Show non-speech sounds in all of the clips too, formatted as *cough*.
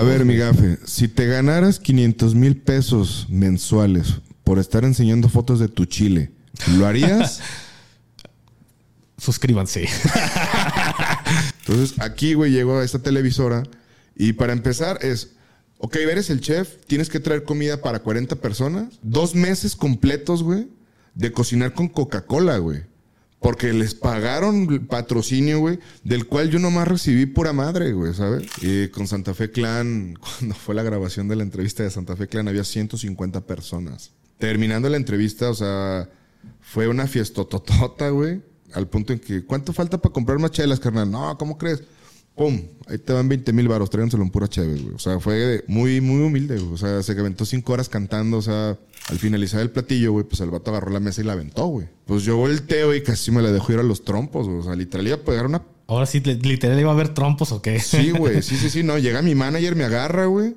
A ver, mi gafe, si te ganaras 500 mil pesos mensuales por estar enseñando fotos de tu chile, ¿lo harías? *laughs* Suscríbanse. *laughs* Entonces, aquí, güey, llego a esta televisora y para empezar es, ok, eres el chef, tienes que traer comida para 40 personas, dos meses completos, güey, de cocinar con Coca-Cola, güey. Porque les pagaron patrocinio, güey, del cual yo nomás recibí pura madre, güey, ¿sabes? Y con Santa Fe Clan, *laughs* cuando fue la grabación de la entrevista de Santa Fe Clan, había 150 personas. Terminando la entrevista, o sea, fue una fiestototota, güey, al punto en que, ¿cuánto falta para comprar más chelas, carnal? No, ¿cómo crees? Pum, ahí te van 20 mil baros, tráiganselo en pura chévere, güey. O sea, fue muy, muy humilde, güey. O sea, se aventó cinco horas cantando, o sea, al finalizar el platillo, güey, pues el vato agarró la mesa y la aventó, güey. Pues yo volteo y casi me la dejó ir a los trompos, güey. O sea, literal iba a pegar una... Ahora sí, literal iba a haber trompos o qué. Sí, güey, *laughs* sí, sí, sí, no. Llega mi manager, me agarra, güey.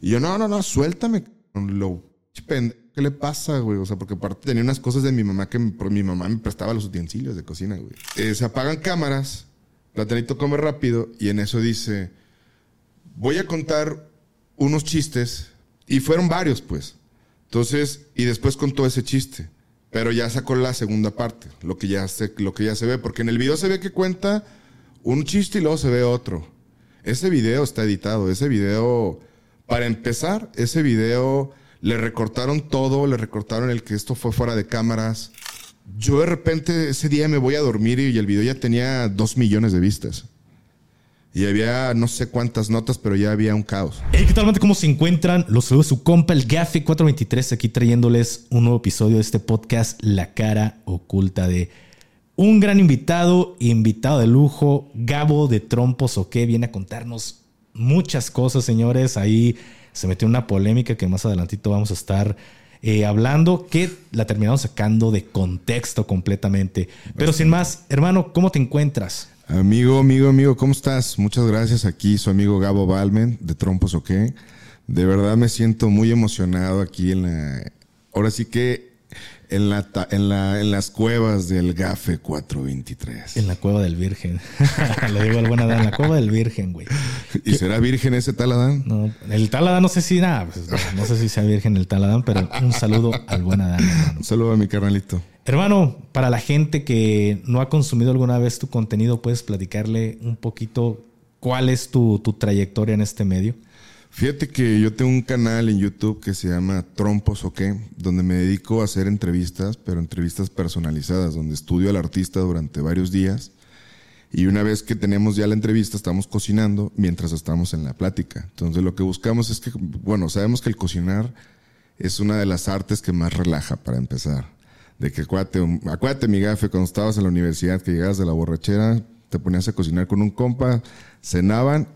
Y yo, no, no, no, suéltame. Lo ¿Qué le pasa, güey? O sea, porque aparte tenía unas cosas de mi mamá que mi mamá me prestaba los utensilios de cocina, güey. Eh, se apagan cámaras Platanito come rápido y en eso dice, voy a contar unos chistes y fueron varios, pues. Entonces, y después contó ese chiste, pero ya sacó la segunda parte, lo que ya se, lo que ya se ve, porque en el video se ve que cuenta un chiste y luego se ve otro. Ese video está editado, ese video, para empezar, ese video le recortaron todo, le recortaron el que esto fue fuera de cámaras, yo de repente ese día me voy a dormir y el video ya tenía dos millones de vistas. Y había no sé cuántas notas, pero ya había un caos. Hey, ¿qué tal, ¿Cómo se encuentran? Los saludos su compa, el Gafe 423, aquí trayéndoles un nuevo episodio de este podcast, La cara oculta de un gran invitado, invitado de lujo, Gabo de Trompos, ¿o qué? Viene a contarnos muchas cosas, señores. Ahí se metió una polémica que más adelantito vamos a estar eh, hablando que la terminamos sacando de contexto completamente. Pero sin más, hermano, ¿cómo te encuentras? Amigo, amigo, amigo, ¿cómo estás? Muchas gracias. Aquí su amigo Gabo Balmen de Trompos OK. De verdad me siento muy emocionado aquí en la... Ahora sí que en, la, en, la, en las cuevas del GAFE 423. En la cueva del Virgen. *laughs* Le digo al buen Adán, la cueva del Virgen, güey. ¿Y será virgen ese tal Adán? No, el tal Adán no sé si nada, pues, no, sé si sea virgen el tal Adán, pero un saludo al buen Adán. Un saludo a mi carnalito. Hermano, para la gente que no ha consumido alguna vez tu contenido, ¿puedes platicarle un poquito cuál es tu, tu trayectoria en este medio? Fíjate que yo tengo un canal en YouTube que se llama Trompos o qué, donde me dedico a hacer entrevistas, pero entrevistas personalizadas, donde estudio al artista durante varios días. Y una vez que tenemos ya la entrevista, estamos cocinando mientras estamos en la plática. Entonces lo que buscamos es que, bueno, sabemos que el cocinar es una de las artes que más relaja para empezar. De que acuérdate, acuérdate mi gafe, cuando estabas en la universidad, que llegabas de la borrachera, te ponías a cocinar con un compa, cenaban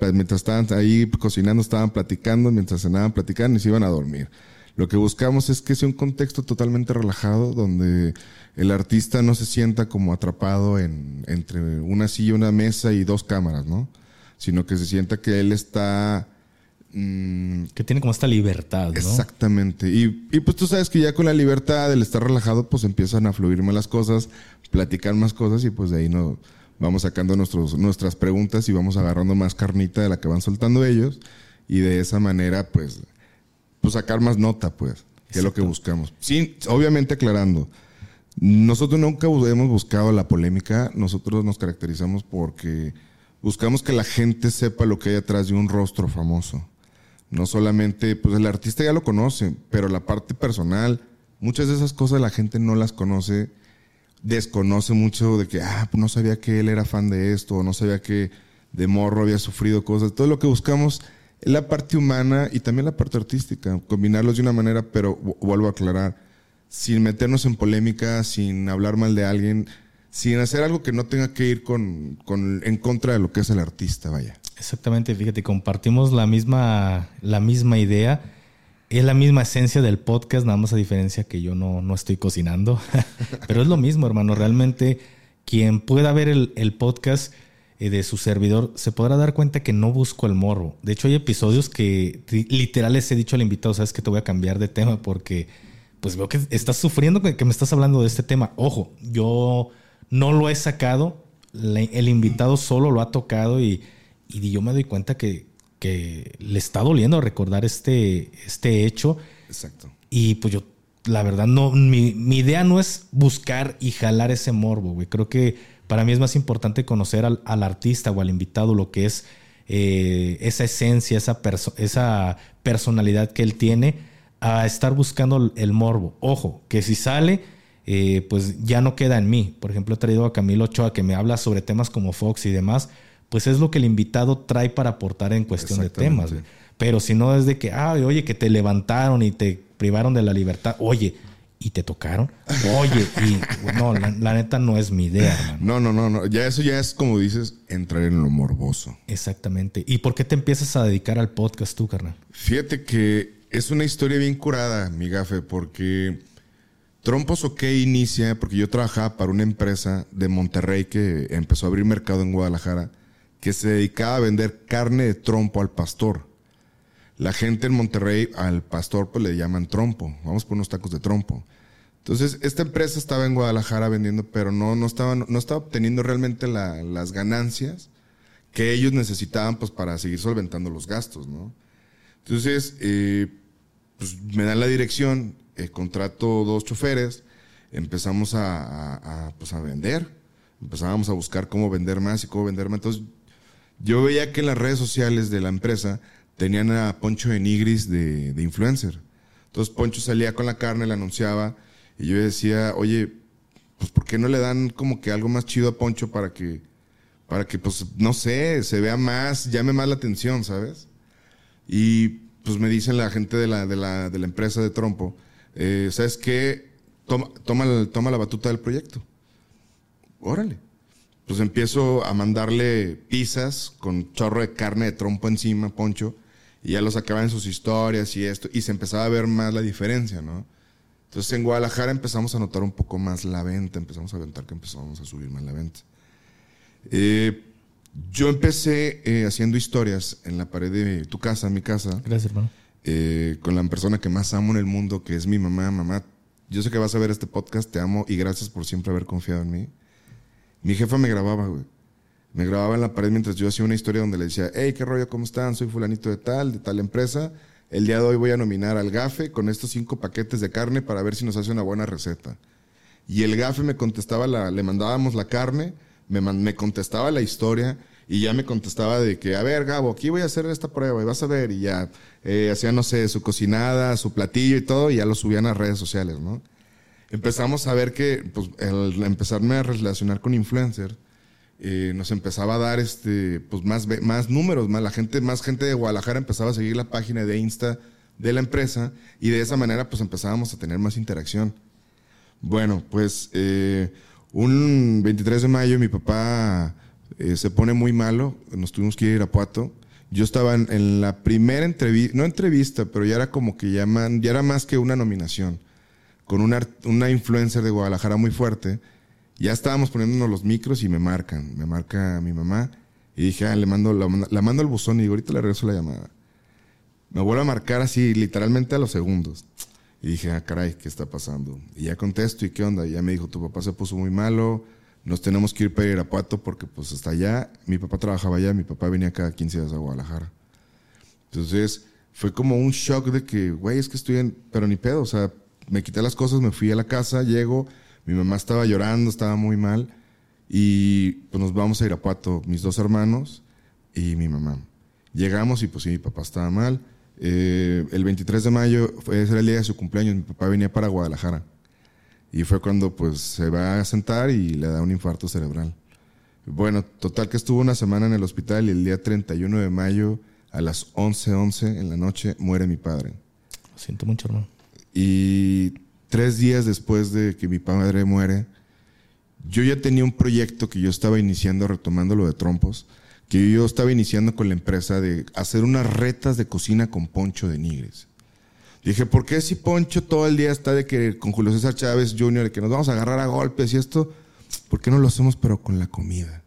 mientras estaban ahí cocinando, estaban platicando, mientras cenaban, platicando y se iban a dormir. Lo que buscamos es que sea un contexto totalmente relajado, donde el artista no se sienta como atrapado en, entre una silla, una mesa y dos cámaras, ¿no? Sino que se sienta que él está... Mm, que tiene como esta libertad, ¿no? Exactamente. Y, y pues tú sabes que ya con la libertad, el estar relajado, pues empiezan a fluirme las cosas, platicar más cosas y pues de ahí no vamos sacando nuestros, nuestras preguntas y vamos agarrando más carnita de la que van soltando ellos y de esa manera pues, pues sacar más nota pues, que es lo que buscamos. Sí, obviamente aclarando, nosotros nunca hemos buscado la polémica, nosotros nos caracterizamos porque buscamos que la gente sepa lo que hay atrás de un rostro famoso. No solamente, pues el artista ya lo conoce, pero la parte personal, muchas de esas cosas la gente no las conoce desconoce mucho de que, ah, no sabía que él era fan de esto, o no sabía que de morro había sufrido cosas. Todo lo que buscamos es la parte humana y también la parte artística, combinarlos de una manera, pero vuelvo a aclarar, sin meternos en polémica, sin hablar mal de alguien, sin hacer algo que no tenga que ir con, con, en contra de lo que es el artista, vaya. Exactamente, fíjate, compartimos la misma, la misma idea es la misma esencia del podcast, nada más a diferencia que yo no, no estoy cocinando. *laughs* Pero es lo mismo, hermano. Realmente, quien pueda ver el, podcast eh, de su servidor se podrá dar cuenta que no busco el morro. De hecho, hay episodios que literal les he dicho al invitado, sabes que te voy a cambiar de tema porque pues veo que estás sufriendo que me estás hablando de este tema. Ojo, yo no lo he sacado, el invitado solo lo ha tocado y, y yo me doy cuenta que le está doliendo recordar este, este hecho. Exacto. Y pues yo, la verdad, no, mi, mi idea no es buscar y jalar ese morbo, güey. Creo que para mí es más importante conocer al, al artista o al invitado lo que es eh, esa esencia, esa, esa personalidad que él tiene, a estar buscando el morbo. Ojo, que si sale, eh, pues ya no queda en mí. Por ejemplo, he traído a Camilo Ochoa que me habla sobre temas como Fox y demás, pues es lo que el invitado trae para aportar en cuestión de temas. Pero si no es de que, ah, oye, que te levantaron y te privaron de la libertad, oye, y te tocaron. *laughs* Oye, y no, la, neta no es mi idea, No, no, no, no. Ya eso ya es como dices, entrar en lo morboso. Exactamente. ¿Y por qué te empiezas a dedicar al podcast tú, carnal? Fíjate que es una historia bien curada, mi gafe, porque Trompos OK inicia porque yo trabajaba para una empresa de Monterrey que empezó a abrir mercado en Guadalajara, que se dedicaba a vender carne de trompo al pastor. La gente en Monterrey al pastor pues le llaman trompo. Vamos por unos tacos de trompo. Entonces, esta empresa estaba en Guadalajara vendiendo, pero no, no, estaba, no estaba obteniendo realmente las ganancias que ellos necesitaban pues, para seguir solventando los gastos, ¿no? Entonces, eh, pues, me dan la dirección, eh, contrato dos choferes, empezamos a, pues, a vender, empezábamos a buscar cómo vender más y cómo vender más. Entonces, yo veía que en las redes sociales de la empresa tenían a Poncho de Nigris de, influencer. Entonces Poncho salía con la carne, le anunciaba, y yo decía, oye, pues ¿por qué no le dan como que algo más chido a Poncho para que, para que, pues, no sé, se vea más, llame más la atención, ¿sabes? Y pues me dicen la gente de la, de la, de la empresa de Trompo, eh, ¿sabes qué? Toma, toma, toma la batuta del proyecto. Órale. Pues empiezo a mandarle pizzas con chorro de carne de trompo encima, Poncho y ya lo sacaban en sus historias y esto, y se empezaba a ver más la diferencia, ¿no? Entonces en Guadalajara empezamos a notar un poco más la venta, empezamos a aventar que empezamos a subir más la venta. Eh, yo empecé eh, haciendo historias en la pared de tu casa, mi casa. Gracias, hermano. Eh, con la persona que más amo en el mundo, que es mi mamá. Mamá, yo sé que vas a ver este podcast, te amo y gracias por siempre haber confiado en mí. Mi jefa me grababa, güey me grababa en la pared mientras yo hacía una historia donde le decía, hey, qué rollo, ¿cómo están? Soy fulanito de tal, de tal empresa. El día de hoy voy a nominar al GAFE con estos cinco paquetes de carne para ver si nos hace una buena receta. Y el GAFE me contestaba, la, le mandábamos la carne, me, me contestaba la historia y ya me contestaba de que, a ver, Gabo, aquí voy a hacer esta prueba y vas a ver. Y ya eh, hacía, no sé, su cocinada, su platillo y todo, y ya lo subían a redes sociales, ¿no? Empezamos a ver que, pues, el empezarme a relacionar con influencers, eh, nos empezaba a dar este, pues más, más números, más la gente, más gente de Guadalajara empezaba a seguir la página de Insta de la empresa y de esa manera pues empezábamos a tener más interacción. Bueno, pues eh, un 23 de mayo mi papá eh, se pone muy malo, nos tuvimos que ir a Irapuato. Yo estaba en, la primera entrevista, no entrevista, pero ya era como que llaman, ya era más que una nominación, con una, una influencer de Guadalajara muy fuerte ya estábamos poniéndonos los micros y me marcan. Me marca mi mamá. Y dije, ah, le mando, la, mando al buzón y digo, ahorita le regreso la llamada. Me vuelve a marcar así, literalmente a los segundos. Y dije, ah, caray, ¿qué está pasando? Y ya contesto, ¿y qué onda? Y ya me dijo, tu papá se puso muy malo, nos tenemos que ir para Irapuato porque pues hasta allá, mi papá trabajaba allá, mi papá venía cada 15 días a Guadalajara. Entonces, fue como un shock de que, güey, es que estoy en, pero ni pedo, o sea, me quité las cosas, me fui a la casa, llego, mi mamá estaba llorando, estaba muy mal. Y pues nos vamos a Irapuato, mis dos hermanos y mi mamá. Llegamos y pues sí, mi papá estaba mal. Eh, el 23 de mayo fue, ese era el día de su cumpleaños, mi papá venía para Guadalajara. Y fue cuando pues se va a sentar y le da un infarto cerebral. Bueno, total que estuvo una semana en el hospital y el día 31 de mayo a las 11:11 11 en la noche muere mi padre. Lo siento mucho, hermano. Y tres días después de que mi padre muere, yo ya tenía un proyecto que yo estaba iniciando, retomando lo de trompos, que yo estaba iniciando con la empresa de hacer unas retas de cocina con Poncho de Nigres. Dije, ¿por qué si Poncho todo el día está de que con Julio César Chávez Jr., de que nos vamos a agarrar a golpes y esto? ¿Por qué no lo hacemos pero con la comida?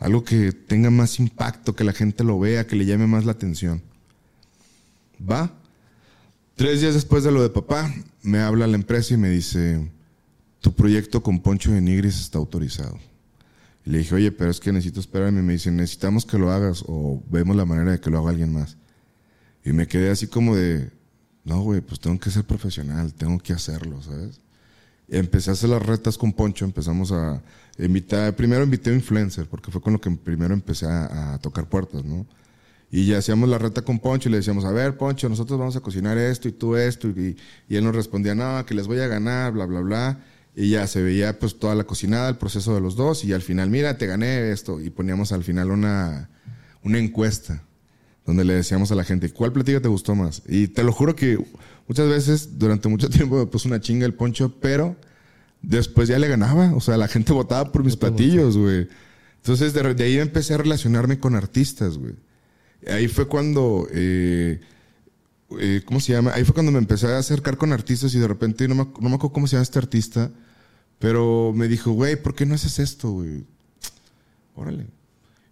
Algo que tenga más impacto, que la gente lo vea, que le llame más la atención. ¿Va? Tres días después de lo de papá, me habla la empresa y me dice, tu proyecto con Poncho de Nigris está autorizado. Y le dije, oye, pero es que necesito esperarme. Y me dice, necesitamos que lo hagas o vemos la manera de que lo haga alguien más. Y me quedé así como de, no, güey, pues tengo que ser profesional, tengo que hacerlo, ¿sabes? Y empecé a hacer las retas con Poncho, empezamos a invitar, primero invité a influencer, porque fue con lo que primero empecé a, a tocar puertas, ¿no? Y ya hacíamos la reta con Poncho y le decíamos, a ver, Poncho, nosotros vamos a cocinar esto y tú esto. Y, y él nos respondía, no, que les voy a ganar, bla, bla, bla. Y ya se veía pues toda la cocinada, el proceso de los dos. Y al final, mira, te gané esto. Y poníamos al final una, una encuesta donde le decíamos a la gente, ¿cuál platillo te gustó más? Y te lo juro que muchas veces, durante mucho tiempo, me puso una chinga el Poncho, pero después ya le ganaba. O sea, la gente votaba por mis platillos, güey. Entonces, de, de ahí empecé a relacionarme con artistas, güey. Ahí fue cuando, eh, eh, ¿cómo se llama? Ahí fue cuando me empecé a acercar con artistas y de repente, no me, no me acuerdo cómo se llama este artista, pero me dijo, güey, ¿por qué no haces esto, güey? Órale.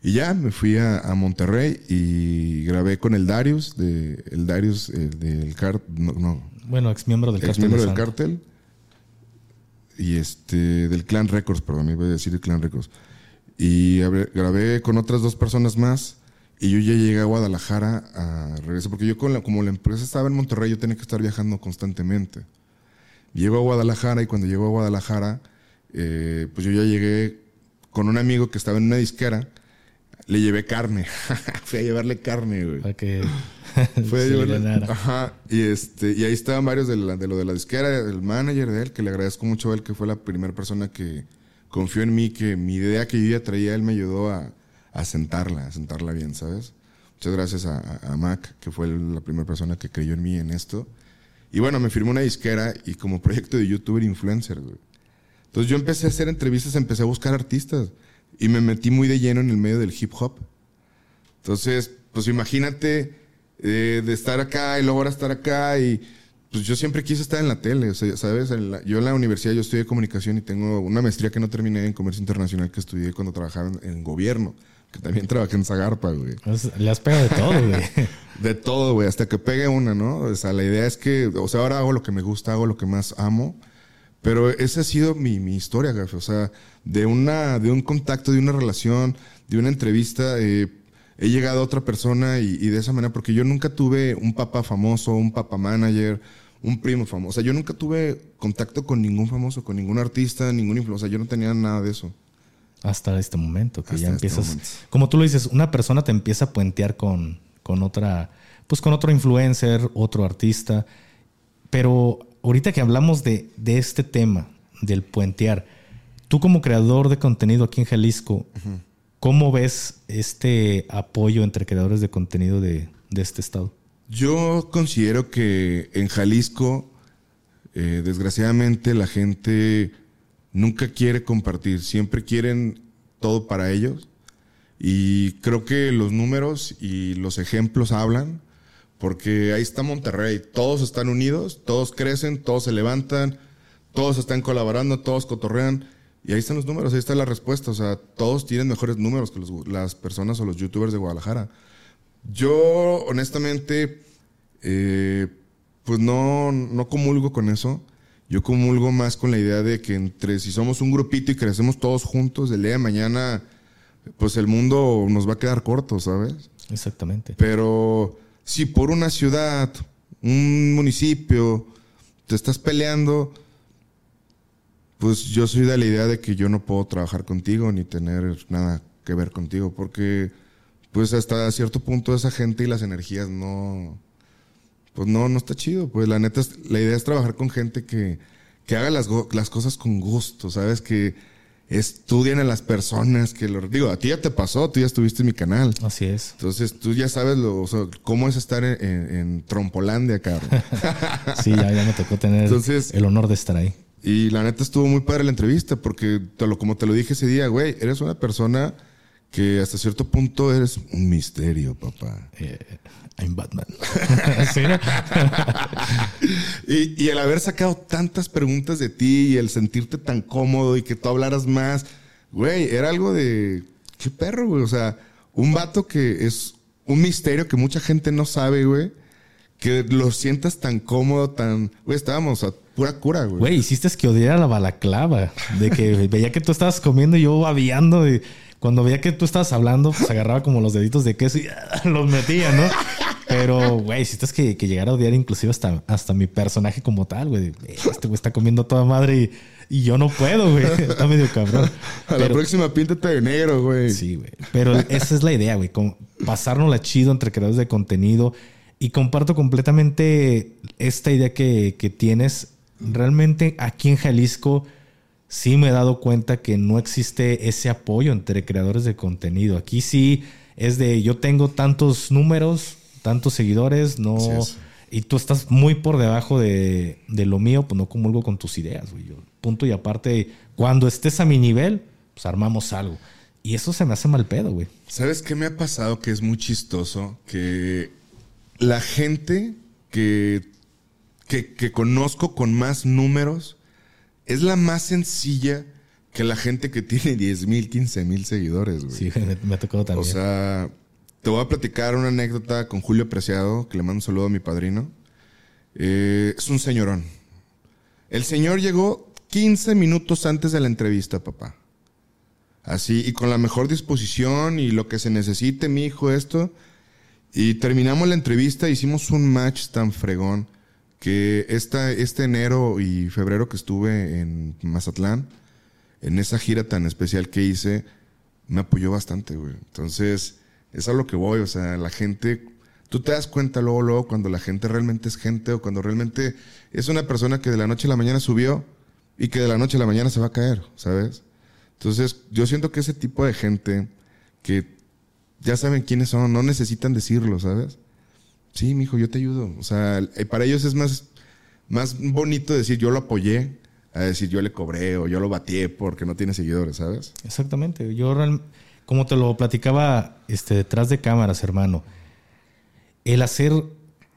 Y ya me fui a, a, Monterrey y grabé con el Darius, de, el Darius eh, del cártel, no, no, Bueno, ex miembro del ex cártel. miembro de del cártel. Y este, del Clan Records, perdón, iba a decir el Clan Records. Y grabé con otras dos personas más. Y yo ya llegué a Guadalajara a regresar, porque yo con la- como la empresa estaba en Monterrey, yo tenía que estar viajando constantemente. Llego a Guadalajara y cuando llego a Guadalajara, eh, pues yo ya llegué con un amigo que estaba en una disquera, le llevé carne. *laughs* Fui a llevarle carne, güey. Para que Fue se yo, le ganara. Ajá. Y este, y ahí estaban varios de, la- de lo de la disquera, el manager de él, que le agradezco mucho a él, que fue la primera persona que confió en mí, que mi idea que yo ya traía, él me ayudó a, a sentarla, a sentarla bien, ¿sabes? Muchas gracias a, a- Mac, que fue la primera persona que creyó en mí en esto. Y bueno, me firmó una disquera y como proyecto de youtuber influencer, güey. Entonces yo empecé a hacer entrevistas, empecé a buscar artistas y me metí muy de lleno en el medio del hip hop. Entonces, pues imagínate eh, de estar acá y luego ahora estar acá y pues yo siempre quise estar en la tele, o sea, ¿sabes? En la- yo en la universidad yo estudié comunicación y tengo una maestría que no terminé en comercio internacional que estudié cuando trabajaba en, en gobierno, que también trabajé en Zagarpa, güey. Le has pegado de todo, güey. *laughs* De todo, güey, hasta que pegue una, ¿no? O sea, la idea es que, o sea, ahora hago lo que me gusta, hago lo que más amo. Pero esa ha sido mi, mi historia, gafe. O sea, de, una, de un contacto, de una relación, de una entrevista, eh, he llegado a otra persona y, y de esa manera, porque yo nunca tuve un papá famoso, un papá manager, un primo famoso. O sea, yo nunca tuve contacto con ningún famoso, con ningún artista, ningún influencer. O sea, yo no tenía nada de eso. Hasta este momento, que Hasta ya este empiezas. como tú lo dices, una persona te empieza a puentear con, con otra, pues con otro influencer, otro artista. Pero ahorita que hablamos de, de este tema, del puentear, tú como creador de contenido aquí en Jalisco, ¿cómo ves este apoyo entre creadores de contenido de, de este estado? Yo considero que en Jalisco, eh, desgraciadamente, la gente nunca quiere compartir, siempre quieren todo para ellos. Y creo que los números y los ejemplos hablan, porque ahí está Monterrey, todos están unidos, todos crecen, todos se levantan, todos están colaborando, todos cotorrean. Y ahí están los números, ahí está la respuesta. O sea, todos tienen mejores números que las personas o los youtubers de Guadalajara. Yo, honestamente, eh, pues no, no comulgo con eso. Yo comulgo más con la idea de que entre si somos un grupito y crecemos todos juntos, el día de mañana, pues el mundo nos va a quedar corto, ¿sabes? Exactamente. Pero si por una ciudad, un municipio, te estás peleando, pues yo soy de la idea de que yo no puedo trabajar contigo ni tener nada que ver contigo, porque pues hasta cierto punto esa gente y las energías no, pues no, no está chido. Pues la neta, es- la idea es trabajar con gente que, que haga las, las cosas con gusto, ¿sabes? Que estudien a las personas, que lo digo, a ti ya te pasó, tú ya estuviste en mi canal. Así es. Entonces tú ya sabes lo, o sea, cómo es estar en, en- en Trompolandia, cabrón. *laughs* Sí, ya, ya me tocó tener Entonces- el honor de estar ahí. y la neta estuvo muy padre la entrevista porque, te lo, como te lo dije ese día, güey, eres una persona que hasta cierto punto eres un misterio, papá. Eh, I'm Batman. *laughs* Y, y el haber sacado tantas preguntas de ti y el sentirte tan cómodo y que tú hablaras más, güey, era algo de... ¿Qué perro, güey? O sea, un vato que es un misterio que mucha gente no sabe, güey. Que lo sientas tan cómodo, tan... Güey, estábamos a pura cura, güey. Güey, hiciste que odiara la balaclava. De que veía que tú estabas comiendo y yo babeando. Y cuando veía que tú estabas hablando, pues agarraba como los deditos de queso y *laughs* los metía, ¿no? Pero, güey, hiciste que, que llegara a odiar inclusive hasta, hasta mi personaje como tal, güey. Este güey está comiendo toda madre y y yo no puedo, güey. *laughs* Está medio cabrón. A la próxima píntate de negro, güey. Sí, güey. Pero esa es la idea, güey. Pasárnosla chido entre creadores de contenido. Y comparto completamente esta idea que, que tienes. Realmente aquí en Jalisco sí me he dado cuenta que no existe ese apoyo entre creadores de contenido. Aquí sí es de yo tengo tantos números, tantos seguidores, no y tú estás muy por debajo de, lo mío, pues no comulgo con tus ideas, güey. punto y aparte, cuando estés a mi nivel, pues armamos algo. Y eso se me hace mal pedo, güey. ¿Sabes qué me ha pasado que es muy chistoso? Que la gente que, que, conozco con más números es la más sencilla que la gente que tiene 10 mil, 15 mil seguidores, güey. Sí, *laughs* me, ha tocado también. O sea, te voy a platicar una anécdota con Julio Preciado, que le mando un saludo a mi padrino. Eh, es un señorón. El señor llegó 15 minutos antes de la entrevista, papá. Así, y con la mejor disposición y lo que se necesite, mi hijo, esto. Y terminamos la entrevista, hicimos un match tan fregón que esta, este enero y febrero que estuve en Mazatlán, en esa gira tan especial que hice, me apoyó bastante, güey. Entonces, es a lo que voy, o sea, la gente, tú te das cuenta luego, luego, cuando la gente realmente es gente o cuando realmente es una persona que de la noche a la mañana subió y que de la noche a la mañana se va a caer, ¿sabes? Entonces, yo siento que ese tipo de gente que ya saben quiénes son, no necesitan decirlo, ¿sabes? Sí, mijo, yo te ayudo. O sea, eh, para ellos es más, más bonito decir yo lo apoyé a decir yo le cobré o yo lo batié porque no tiene seguidores, ¿sabes? Exactamente. Yo como te lo platicaba este, detrás de cámaras, hermano, el hacer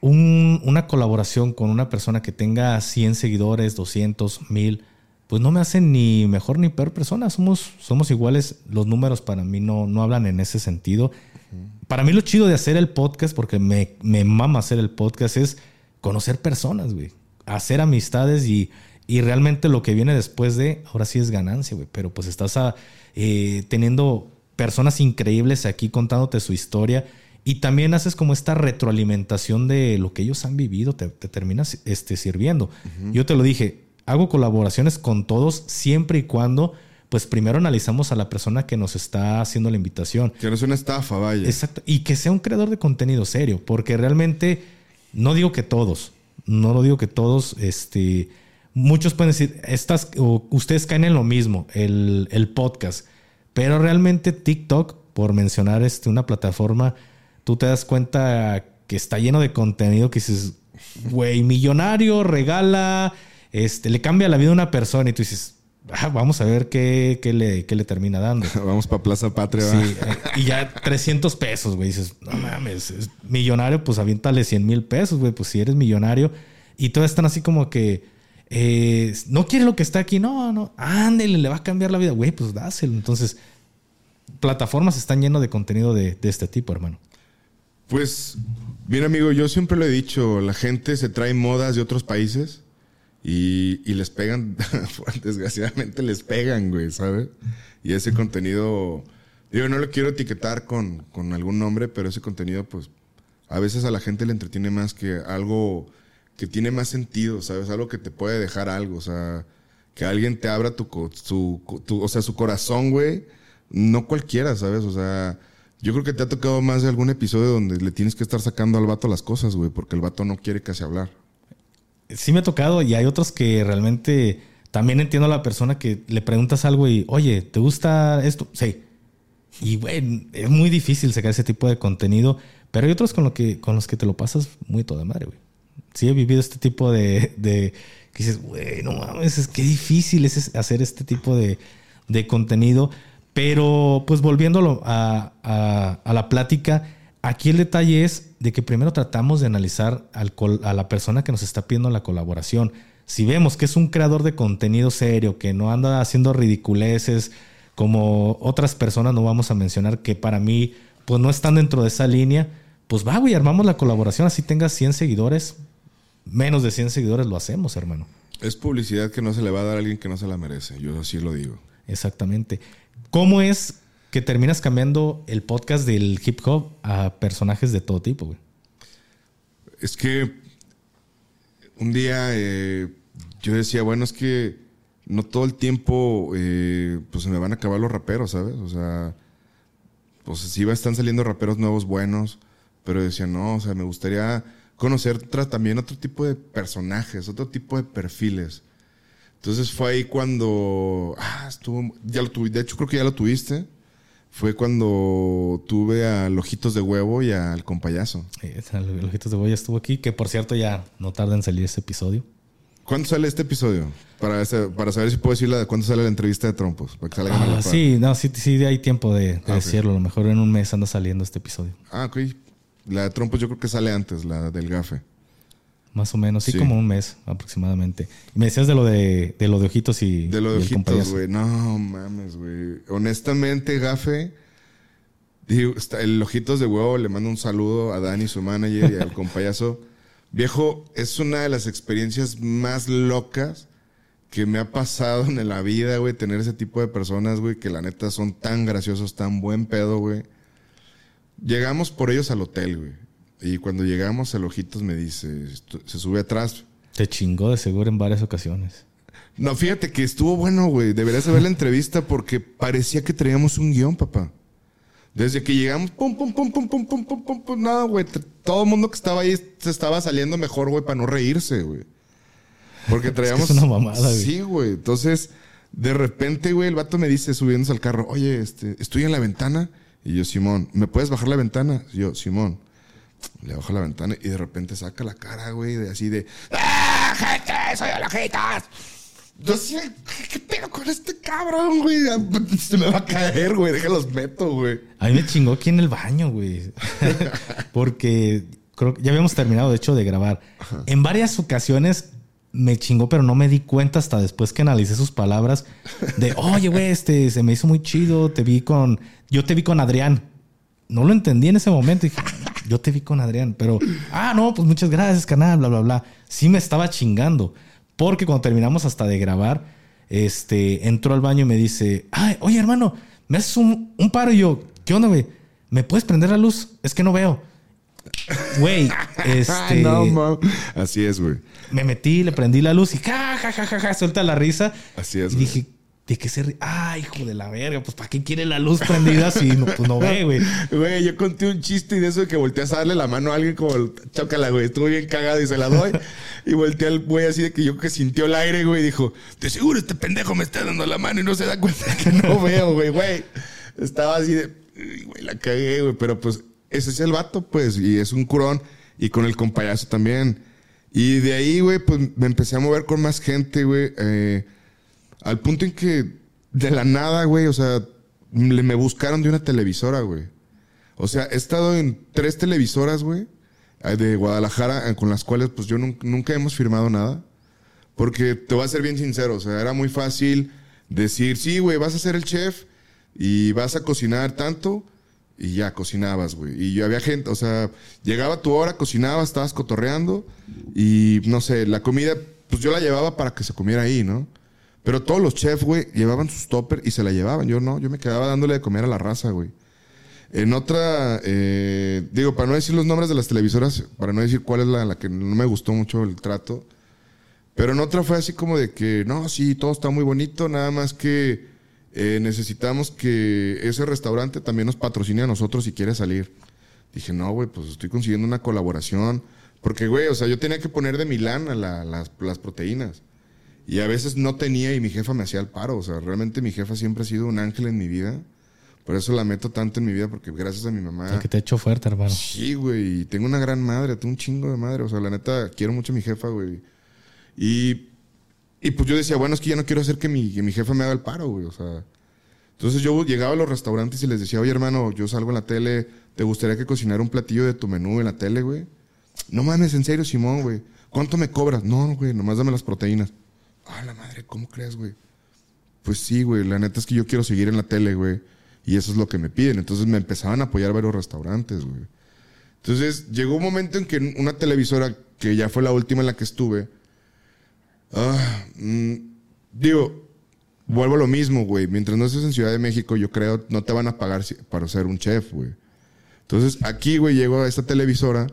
una colaboración con una persona que tenga 100 seguidores, 200, 1000, pues no me hacen ni mejor ni peor persona. Somos, somos iguales. Los números para mí no, no hablan en ese sentido. Para mí lo chido de hacer el podcast, porque me, me mama hacer el podcast, es conocer personas, güey. Hacer amistades y, y realmente lo que viene después de, ahora sí es ganancia, güey. Pero pues estás a, eh, teniendo personas increíbles aquí contándote su historia y también haces como esta retroalimentación de lo que ellos han vivido, te, terminas este, sirviendo. Yo te lo dije, hago colaboraciones con todos siempre y cuando, pues primero analizamos a la persona que nos está haciendo la invitación. Que no es una estafa, vaya. Exacto. Y que sea un creador de contenido serio, porque realmente no digo que todos, no lo digo que todos, este, muchos pueden decir, estas, ustedes caen en lo mismo, el, el podcast pero realmente TikTok, por mencionar este, una plataforma, tú te das cuenta que está lleno de contenido que dices, güey, millonario, regala, este, le cambia la vida a una persona y tú dices, vamos a ver qué, le, le, termina dando. *laughs* vamos para Plaza Patria. Sí, y ya 300 pesos, güey. Dices, no mames, es millonario, pues aviéntale 100 mil pesos, güey. Pues si eres millonario. Y todos están así como que, eh, no quiere lo que está aquí, no, no, ándele, le va a cambiar la vida, güey, pues dáselo. Entonces, plataformas están llenas de contenido de, este tipo, hermano. Pues, bien amigo, yo siempre lo he dicho, la gente se trae modas de otros países y, les pegan, *laughs* desgraciadamente les pegan, güey, ¿sabes? Y ese contenido, yo no lo quiero etiquetar con, con algún nombre, pero ese contenido, pues, a veces a la gente le entretiene más que algo que tiene más sentido, ¿sabes? Algo que te puede dejar algo, o sea, que alguien te abra tu, su, o sea, su corazón, güey. No cualquiera, ¿sabes? O sea, yo creo que te ha tocado más de algún episodio donde le tienes que estar sacando al vato las cosas, güey, porque el vato no quiere casi hablar. Sí me ha tocado y hay otros que realmente también entiendo a la persona que le preguntas algo y, oye, ¿te gusta esto? Sí. Y, güey, es muy difícil sacar ese tipo de contenido, pero hay otros con, lo que, con los que te lo pasas muy toda madre, güey sí he vivido este tipo de, de que dices, güey, no mames, es que difícil es hacer este tipo de, de contenido. Pero pues volviéndolo a, a, la plática, aquí el detalle es de que primero tratamos de analizar al, a la persona que nos está pidiendo la colaboración. Si vemos que es un creador de contenido serio, que no anda haciendo ridiculeces como otras personas, no vamos a mencionar que para mí pues no están dentro de esa línea, pues va, güey, armamos la colaboración, así tengas 100 seguidores, menos de 100 seguidores lo hacemos, hermano. Es publicidad que no se le va a dar a alguien que no se la merece. Yo así lo digo. Exactamente. ¿Cómo es terminas cambiando el podcast del hip hop a personajes de todo tipo? Es que un día eh, yo decía, bueno, es que no todo el tiempo eh, pues se me van a acabar los raperos, ¿sabes? O sea, pues sí están saliendo raperos nuevos buenos, pero decía, no, o sea, me gustaría conocer también otro tipo de personajes, otro tipo de perfiles. Entonces fue ahí cuando, ah, estuvo, ya lo tuve, de hecho creo que ya lo tuviste. Fue cuando tuve a Ojitos de Huevo y al Compayazo. el Ojitos de Huevo ya estuvo aquí, que por cierto ya no tarda en salir ese episodio. ¿Cuándo sale este episodio? Para, para saber si puedo decir la, cuándo sale la entrevista de Trompos. Para que ah, sí, no, sí, sí, hay tiempo de, ah, decirlo. A lo mejor en un mes anda saliendo este episodio. Ah, ok. La de Trompos yo creo que sale antes, la del gafe. Más o menos, sí, como un mes aproximadamente. me decías de lo de, de lo de ojitos y. De lo de ojitos, güey. No mames, güey. Honestamente, gafe. el ojitos de huevo le mando un saludo a Dani, su manager, y al *laughs* compayazo. Viejo, es una de las experiencias más locas que me ha pasado en la vida, güey, tener ese tipo de personas, güey, que la neta son tan graciosos, tan buen pedo, güey. Llegamos por ellos al hotel, güey. Y cuando llegamos, el Ojitos me dice, se sube atrás. Te chingó de seguro en varias ocasiones. No, fíjate que estuvo bueno, güey. Deberías ver la entrevista porque parecía que traíamos un guion, papá. Desde que llegamos, pum, pum, pum, pum, pum, pum, pum, pum, pum, no, güey. Todo el mundo que estaba ahí se estaba saliendo mejor, güey, para no reírse, güey. Porque *laughs* traíamos. es, una mamada, güey. Sí, güey. Entonces, de repente, güey, el vato me dice subiéndose al carro, oye, este, estoy en la ventana. Y yo, Simón, ¿me puedes bajar la ventana? Y yo, Simón. Le bajo la ventana y de repente saca la cara, güey, de así de. ¡Ah, gente! ¡Soy Olojitas! Yo decía, ¿qué, pedo con este cabrón, güey? Se me va a caer, güey. Déjalos meto, güey. A mí me chingó aquí en el baño, güey. *laughs* Porque creo que ya habíamos terminado, de hecho, de grabar. En varias ocasiones me chingó, pero no me di cuenta hasta después que analicé sus palabras de, oye, güey, este, se me hizo muy chido, te vi con, yo te vi con Adrián. No lo entendí en ese momento. Dije, yo te vi con Adrián, pero, ah, no, pues muchas gracias, canal, bla, bla, bla. Sí me estaba chingando. Porque cuando terminamos hasta de grabar, este, entró al baño y me dice, ay, oye hermano, me haces un, paro y yo, ¿qué onda, güey? ¿Me puedes prender la luz? Es que no veo. Güey, *laughs* este. no, Así es, güey. Me metí, le prendí la luz y ja, ja, ja, ja, ja, suelta la risa. Así es. Y dije, ¿De qué se ríe? ¡Ah, hijo de la verga! Pues ¿para qué quiere la luz prendida si no, pues, no ve, güey? *laughs* Güey, yo conté un chiste y de eso de que volteas a darle la mano a alguien como chócala, güey. Estuvo bien cagado y se la doy. y volteé al güey así de que yo que sintió el aire, güey, y dijo, de seguro este pendejo me está dando la mano y no se da cuenta que no *laughs* veo, güey, güey. Estaba así de, güey, la cagué, güey. Pero pues ese es el vato, pues, y es un curón. Y con el compayazo también. Y de ahí, güey, pues me empecé a mover con más gente, güey. Eh, al punto en que de la nada, güey, o sea, me buscaron de una televisora, güey. O sea, he estado en tres televisoras, güey, eh, de Guadalajara, eh, con las cuales pues yo nunca, hemos firmado nada. Porque te voy a ser bien sincero, o sea, era muy fácil decir, sí, güey, vas a ser el chef y vas a cocinar tanto y ya cocinabas, güey. Y yo había gente, o sea, llegaba tu hora, cocinabas, estabas cotorreando y no sé, la comida, pues yo la llevaba para que se comiera ahí, ¿no? Pero todos los chefs, güey, llevaban sus topper y se la llevaban. Yo no, yo me quedaba dándole de comer a la raza, güey. En otra, eh, digo, para no decir los nombres de las televisoras, para no decir cuál es la, la que no me gustó mucho el trato, pero en otra fue así como de que, no, sí, todo está muy bonito, nada más que eh, necesitamos que ese restaurante también nos patrocine a nosotros si quiere salir. Dije, no, güey, pues estoy consiguiendo una colaboración. Porque, güey, o sea, yo tenía que poner de Milán a las, las proteínas. Y a veces no tenía y mi jefa me hacía el paro. O sea, realmente mi jefa siempre ha sido un ángel en mi vida. Por eso la meto tanto en mi vida, porque gracias a mi mamá. Es que te hecho fuerte, hermano. Sí, güey. Tengo una gran madre, tengo un chingo de madre. O sea, la neta, quiero mucho a mi jefa, güey. Y, y pues yo decía, bueno, es que ya no quiero hacer que mi, que mi jefa me haga el paro, güey. O sea. Entonces yo llegaba a los restaurantes y les decía, oye, hermano, yo salgo en la tele, ¿te gustaría que cocinara un platillo de tu menú en la tele, güey? No mames, en serio, Simón, güey. ¿Cuánto me cobras? No, güey, nomás dame las proteínas. Ah, la madre, ¿cómo crees, güey? Pues sí, güey, la neta es que yo quiero seguir en la tele, güey. Y eso es lo que me piden. Entonces me empezaban a apoyar varios restaurantes, güey. Entonces llegó un momento en que una televisora, que ya fue la última en la que estuve, Ah, mm, digo, vuelvo a lo mismo, güey. Mientras no estés en Ciudad de México, yo creo, no te van a pagar para ser un chef, güey. Entonces, aquí, güey, llego a esta televisora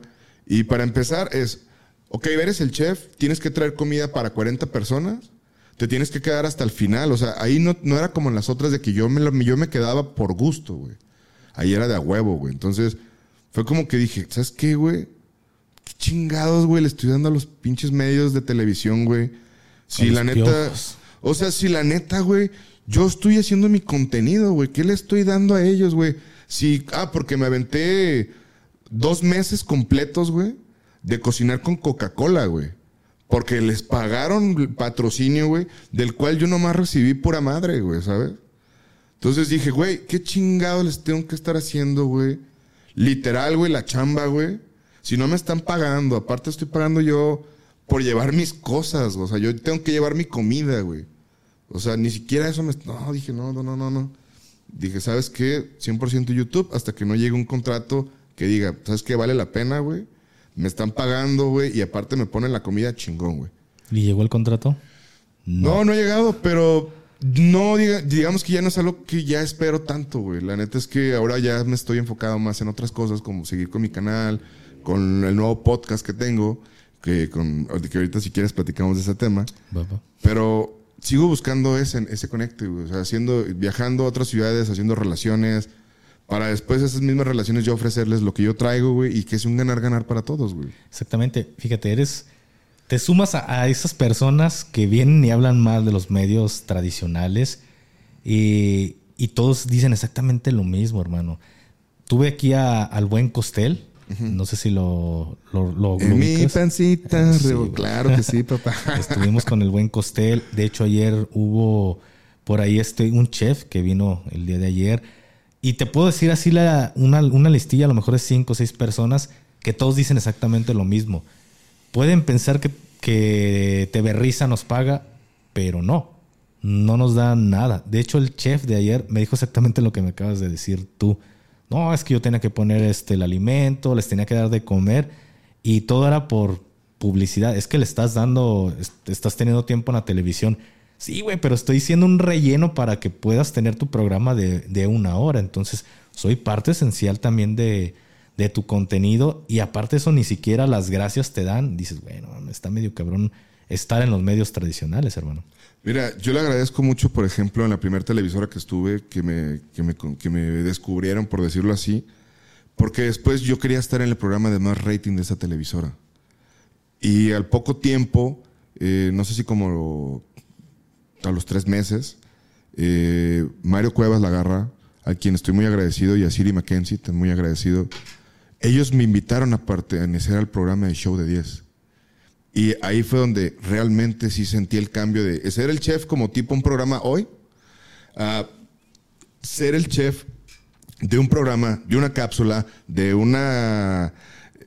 y para empezar es, ok, eres el chef, tienes que traer comida para 40 personas, te tienes que quedar hasta el final. O sea, ahí no, no era como en las otras de que yo me, yo me quedaba por gusto, güey. Ahí era de a huevo, güey. Entonces, fue como que dije, ¿sabes qué, güey? ¿Qué chingados, güey? Le estoy dando a los pinches medios de televisión, güey. Si la neta... piojos. O sea, si la neta, güey, yo estoy haciendo mi contenido, güey. ¿Qué le estoy dando a ellos, güey? Si, ah, porque me aventé dos meses completos, güey, de cocinar con Coca-Cola, güey. Porque les pagaron patrocinio, güey, del cual yo nomás recibí pura madre, güey, ¿sabes? Entonces dije, güey, ¿qué chingados les tengo que estar haciendo, güey? Literal, güey, la chamba, güey. Si no me están pagando, aparte estoy pagando yo por llevar mis cosas, o sea, yo tengo que llevar mi comida, güey. O sea, ni siquiera eso me... No, dije, no, no, no, no, no. Dije, ¿sabes qué? 100% YouTube hasta que no llegue un contrato que diga, ¿sabes qué? Vale la pena, güey. Me están pagando, güey, y aparte me ponen la comida chingón, güey. ¿Y llegó el contrato? No, no he llegado, pero no, diga- digamos que ya no es algo que ya espero tanto, güey. La neta es que ahora ya me estoy enfocado más en otras cosas, como seguir con mi canal, con el nuevo podcast que tengo, que, con, que ahorita si quieres platicamos de ese tema. Pero sigo buscando ese, ese conecte, güey. O sea, haciendo, viajando a otras ciudades, haciendo relaciones, para después esas mismas relaciones yo ofrecerles lo que yo traigo, güey, y que es un ganar-ganar para todos, güey. Exactamente. Fíjate, eres. Te sumas a, a esas personas que vienen y hablan mal de los medios tradicionales y, y todos dicen exactamente lo mismo, hermano. Tuve aquí a- al buen Costel. No sé si lo, lo, lo- mi pancita, Sí, claro que sí, papá. *laughs* Estuvimos con el buen Costel. De hecho, ayer hubo por ahí este, un chef que vino el día de ayer. Y te puedo decir así una, una listilla, a lo mejor de cinco o seis personas, que todos dicen exactamente lo mismo. Pueden pensar que, que Risa nos paga, pero no. No nos da nada. De hecho, el chef de ayer me dijo exactamente lo que me acabas de decir tú. No, es que yo tenía que poner este, el alimento, les tenía que dar de comer y todo era por publicidad. Es que le estás dando, est- estás teniendo tiempo en la televisión. Sí, güey, pero estoy siendo un relleno para que puedas tener tu programa de, de una hora. Entonces, soy parte esencial también de, de tu contenido y aparte eso, ni siquiera las gracias te dan. Dices, bueno, está medio cabrón estar en los medios tradicionales, hermano. Mira, yo le agradezco mucho, por ejemplo, en la primera televisora que estuve, que me, que me, que me descubrieron, por decirlo así, porque después yo quería estar en el programa de más rating de esa televisora. Y al poco tiempo, eh, no sé si como a los tres meses, eh, Mario Cuevas la agarra, a quien estoy muy agradecido, y a Siri Mackenzie, también muy agradecido. Ellos me invitaron a pertenecer al programa de Show de 10. Y ahí fue donde realmente sí sentí el cambio de ser el chef como tipo un programa hoy, a ser el chef de un programa, de una cápsula, de una...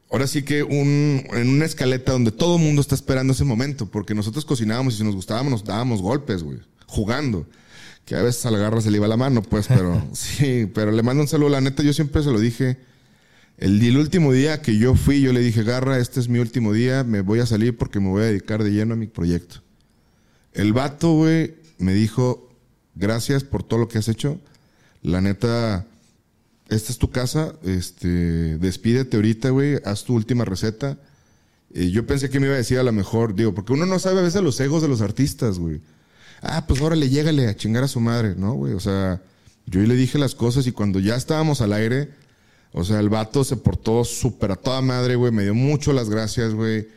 Ahora sí que un, en una escaleta donde todo el mundo está esperando ese momento, porque nosotros cocinábamos y si nos gustábamos nos dábamos golpes, güey, jugando. Que a veces a la garra se le iba la mano, pues, pero *laughs* sí, pero le mando un saludo. La neta, yo siempre se lo dije. El, el último día que yo fui, yo le dije, Garra, este es mi último día, me voy a salir porque me voy a dedicar de lleno a mi proyecto. El vato, güey, me dijo, gracias por todo lo que has hecho. La neta, esta es tu casa, este, despídete ahorita, güey, haz tu última receta. Eh, yo pensé que me iba a decir a lo mejor, digo, porque uno no sabe a veces los egos de los artistas, güey. Ah, pues órale, llégale a chingar a su madre, ¿no, güey? O sea, yo le dije las cosas y cuando ya estábamos al aire, o sea, el vato se portó súper a toda madre, güey. Me dio mucho las gracias, güey.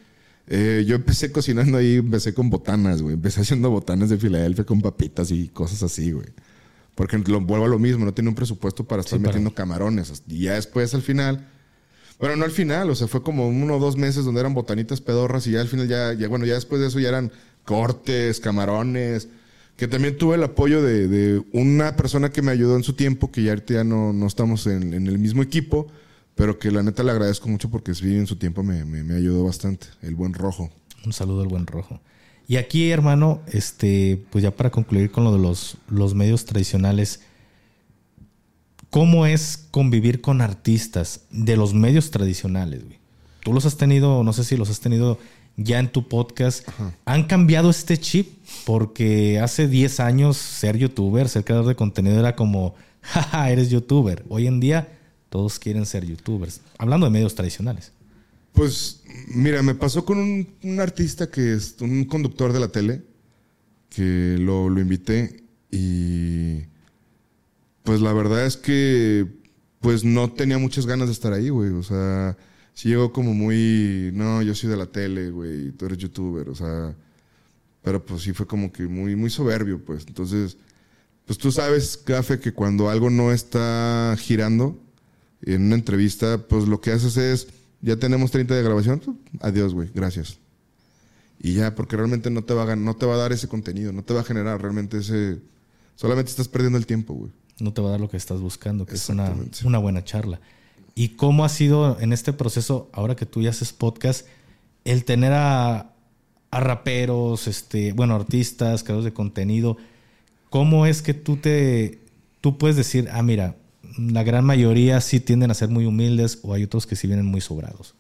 Eh, yo empecé cocinando ahí, empecé con botanas, güey. Empecé haciendo botanas de Filadelfia con papitas y cosas así, güey. Porque lo vuelvo a lo mismo, no tenía un presupuesto para estar Sí, para- metiendo camarones. Y ya después, al final, bueno, no al final, o sea, fue como uno o dos meses donde eran botanitas pedorras y ya al final, ya, ya bueno, ya después de eso ya eran cortes, camarones. Que también tuve el apoyo de, de una persona que me ayudó en su tiempo, que ya ahorita ya no, no estamos en, en el mismo equipo, pero que la neta le agradezco mucho porque sí, en su tiempo me, me- me ayudó bastante, el buen rojo. Un saludo al buen rojo. Y aquí, hermano, este, pues ya para concluir con lo de los, los medios tradicionales, ¿cómo es convivir con artistas de los medios tradicionales, güey? tú los has tenido, no sé si los has tenido ya en tu podcast, han cambiado este chip porque hace 10 años ser youtuber, ser creador de contenido era como, jaja, eres youtuber. Hoy en día todos quieren ser youtubers, hablando de medios tradicionales. Pues mira, me pasó con un, artista que es un conductor de la tele, que lo, invité y pues la verdad es que pues no tenía muchas ganas de estar ahí, güey. O sea, sí llegó como muy, no, yo soy de la tele, güey, tú eres youtuber, o sea, pero pues sí fue como que muy, muy soberbio, pues. Entonces, pues tú sabes, Café, que cuando algo no está girando en una entrevista, pues lo que haces es, ya tenemos 30 de grabación, adiós, güey, gracias. Y ya, porque realmente no te, va a, no te va a dar ese contenido, no te va a generar realmente ese... Solamente estás perdiendo el tiempo, güey no te va a dar lo que estás buscando, que es una, una, buena charla. ¿Y cómo ha sido en este proceso, ahora que tú ya haces podcast, el tener a, a raperos, este, bueno, artistas, creadores de contenido? ¿Cómo es que tú te, tú puedes decir, ah, mira, la gran mayoría sí tienden a ser muy humildes o hay otros que sí vienen muy sobrados?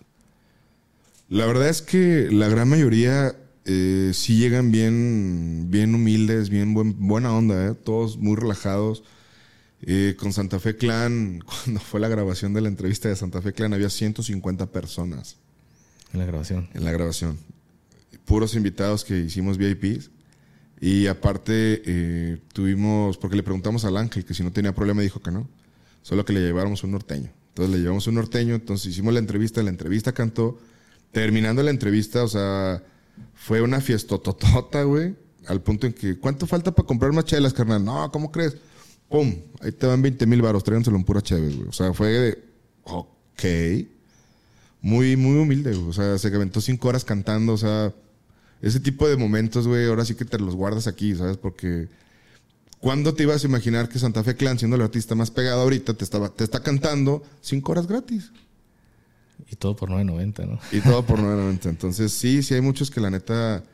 La verdad es que la gran mayoría eh, sí llegan bien, bien humildes, bien buena onda, ¿eh? todos muy relajados eh, con Santa Fe Clan, *laughs* cuando fue la grabación de la entrevista de Santa Fe Clan, había 150 personas. En la grabación. En la grabación. Puros invitados que hicimos VIPs. Y aparte eh, tuvimos, porque le preguntamos al ángel que si no tenía problema, dijo que no. Solo que le lleváramos un norteño. Entonces le llevamos un norteño, entonces hicimos la entrevista, la entrevista cantó. Terminando la entrevista, o sea, fue una fiestototota, güey. Al punto en que, ¿cuánto falta para comprar más chelas, carnal? No, ¿cómo crees? ¡Pum! Ahí te van 20 mil baros, tráiganselo en pura chévere, güey. O sea, fue de, ok. Muy, muy humilde, güey. O sea, se aventó cinco horas cantando, o sea, ese tipo de momentos, güey, ahora sí que te los guardas aquí, ¿sabes? Porque ¿cuándo te ibas a imaginar que Santa Fe Clan, siendo el artista más pegado ahorita, te, estaba, te está cantando cinco horas gratis? Y todo por 9.90, ¿no? Y todo por 9.90. Entonces, sí, sí hay muchos que la neta,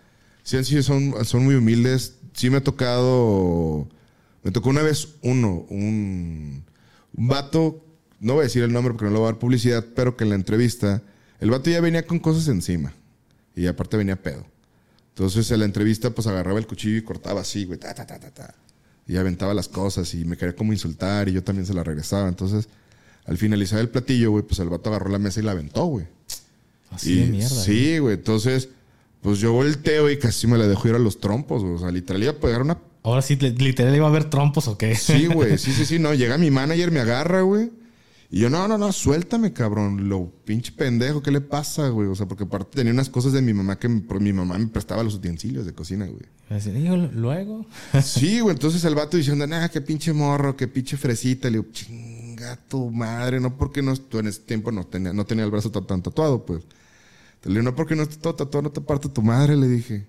sí, sí son, son muy humildes. Sí me ha tocado me tocó una vez uno, un, vato, no voy a decir el nombre porque no le voy a dar publicidad, pero que en la entrevista, el vato ya venía con cosas encima. Y aparte venía pedo. Entonces en la entrevista pues agarraba el cuchillo y cortaba así, güey, ta, ta, ta, ta, ta. Y aventaba las cosas y me quería como insultar y yo también se la regresaba. Entonces, al finalizar el platillo, güey, pues el vato agarró la mesa y la aventó, güey. Así de mierda. Sí, güey. Entonces, pues yo volteo y casi me la dejo ir a los trompos, güey. O sea, literal iba a pegar una Ahora sí, literal iba a haber trompos o qué. Sí, güey. *laughs* Sí, sí, sí. No, llega mi manager, me agarra, güey. Y yo, no, no, no, suéltame, cabrón. Lo pinche pendejo, ¿qué le pasa, güey? O sea, porque aparte tenía unas cosas de mi mamá que mi mamá me prestaba los utensilios de cocina, güey. Así, digo, luego. *laughs* sí, güey. Entonces el vato diciendo, nah, qué pinche morro, qué pinche fresita. Le digo, chinga tu madre. No porque no, tú en ese tiempo no tenía, no tenía el brazo tan, tatuado, pues. Le digo, no porque no esté todo tatuado, no te parte tu madre, le dije.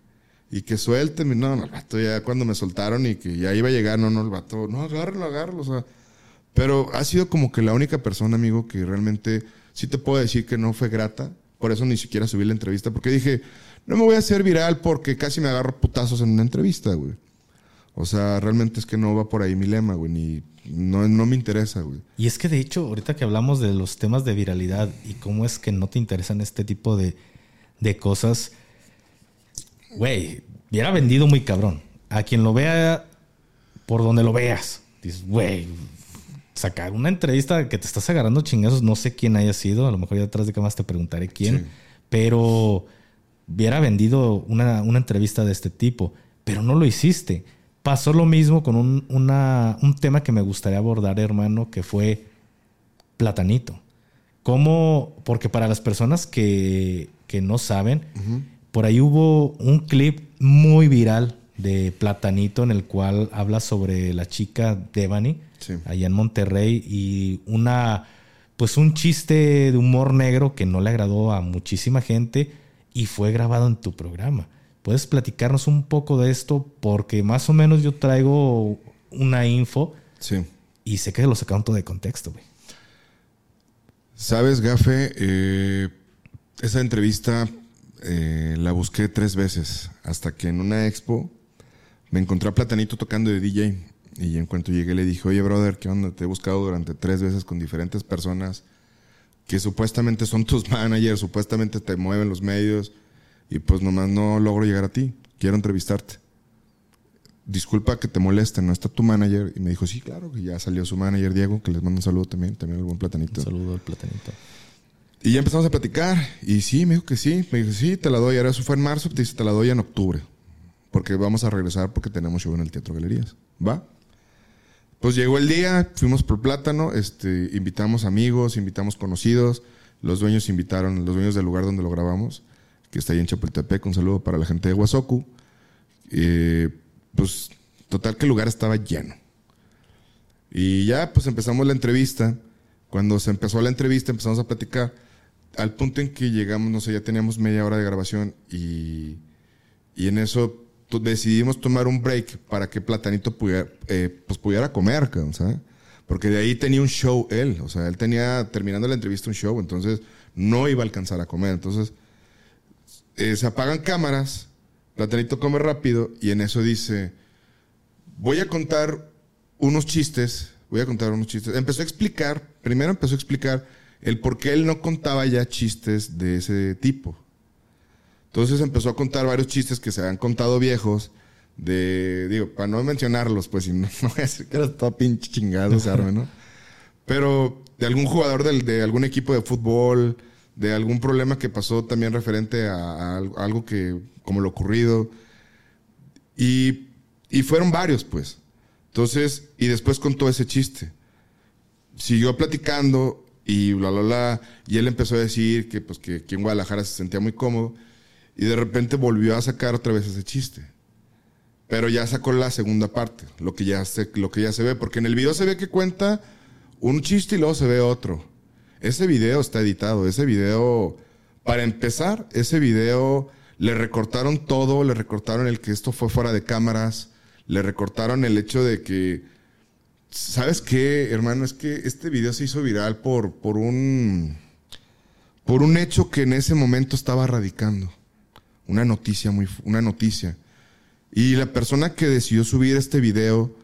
Y que suélteme, no, no, el vato ya cuando me soltaron y que ya iba a llegar, no, no, el vato, no, agárralo, agárralo, o sea. Pero ha sido como que la única persona, amigo, que realmente sí te puedo decir que no fue grata. Por eso ni siquiera subí la entrevista, porque dije, no me voy a hacer viral porque casi me agarro putazos en una entrevista, güey. O sea, realmente es que no va por ahí mi lema, güey, ni no, no me interesa, güey. Y es que de hecho, ahorita que hablamos de los temas de viralidad y cómo es que no te interesan este tipo de, de cosas, güey, hubiera vendido muy cabrón. A quien lo vea, por donde lo veas, dices, güey, sacar una entrevista que te estás agarrando chingazos, no sé quién haya sido, a lo mejor ya detrás de cámaras te preguntaré quién, pero hubiera vendido una, entrevista de este tipo, pero no lo hiciste. Pasó lo mismo con un, un tema que me gustaría abordar, hermano, que fue Platanito. ¿Cómo? Porque para las personas que, que no saben, por ahí hubo un clip muy viral de Platanito en el cual habla sobre la chica Devani allá en Monterrey y una pues un chiste de humor negro que no le agradó a muchísima gente y fue grabado en tu programa. ¿Puedes platicarnos un poco de esto? Porque más o menos yo traigo una info sí. y sé que lo sacaron todo de contexto, güey. Sabes, Gafe, eh, esa entrevista eh, la busqué tres veces hasta que en una expo me encontré a Platanito tocando de DJ. Y en cuanto llegué le dije, oye, brother, ¿qué onda? Te he buscado durante tres veces con diferentes personas. que supuestamente son tus *laughs* managers, supuestamente te mueven los medios y pues nomás no logro llegar a ti. Quiero entrevistarte. Disculpa que te moleste, no está tu manager. Y me dijo, sí, claro, que ya salió su manager, Diego, que les mando un saludo también, también el buen platanito. Un saludo al platanito. Y ya empezamos a platicar. Y sí, me dijo que sí. Me dijo, sí, te la doy. Ahora eso fue en marzo. Te dice, te la doy en octubre. Porque vamos a regresar porque tenemos show en el Teatro Galerías. ¿Va? Pues llegó el día, fuimos por plátano, este, invitamos amigos, invitamos conocidos, los dueños invitaron, los dueños del lugar donde lo grabamos, que está ahí en Chapultepec, un saludo para la gente de Huasoku. Eh, pues total que el lugar estaba lleno. Y ya pues empezamos la entrevista. Cuando se empezó la entrevista empezamos a platicar. Al punto en que llegamos, no sé, ya teníamos media hora de grabación y, y en eso decidimos tomar un break para que Platanito pudiera, eh, pues pudiera comer, ¿sabes? Porque de ahí tenía un show él, o sea, él tenía, terminando la entrevista, un show, entonces no iba a alcanzar a comer. Entonces, eh, se apagan cámaras, Platanito come rápido y en eso dice, voy a contar unos chistes, voy a contar unos chistes. Empezó a explicar, primero empezó a explicar el por qué él no contaba ya chistes de ese tipo. Entonces empezó a contar varios chistes que se habían contado viejos, de, digo, para no mencionarlos, pues, si *laughs* no, voy a decir que era todo pinche chingado, arme, ¿no? Pero de algún jugador de algún equipo de fútbol, de algún problema que pasó también referente a, algo que, como lo ocurrido. Y, y fueron varios, pues. Entonces, y después contó ese chiste. Siguió platicando y bla, bla, bla. Y él empezó a decir que, pues, que aquí en Guadalajara se sentía muy cómodo. Y de repente volvió a sacar otra vez ese chiste. Pero ya sacó la segunda parte, lo que ya se, lo que ya se ve, porque en el video se ve que cuenta un chiste y luego se ve otro. Ese video está editado, ese video, para empezar, ese video le recortaron todo, le recortaron el que esto fue fuera de cámaras, le recortaron el hecho de que, ¿sabes qué, hermano? Es que este video se hizo viral por, por un, por un hecho que en ese momento estaba radicando una noticia muy, una noticia. Y la persona que decidió subir este video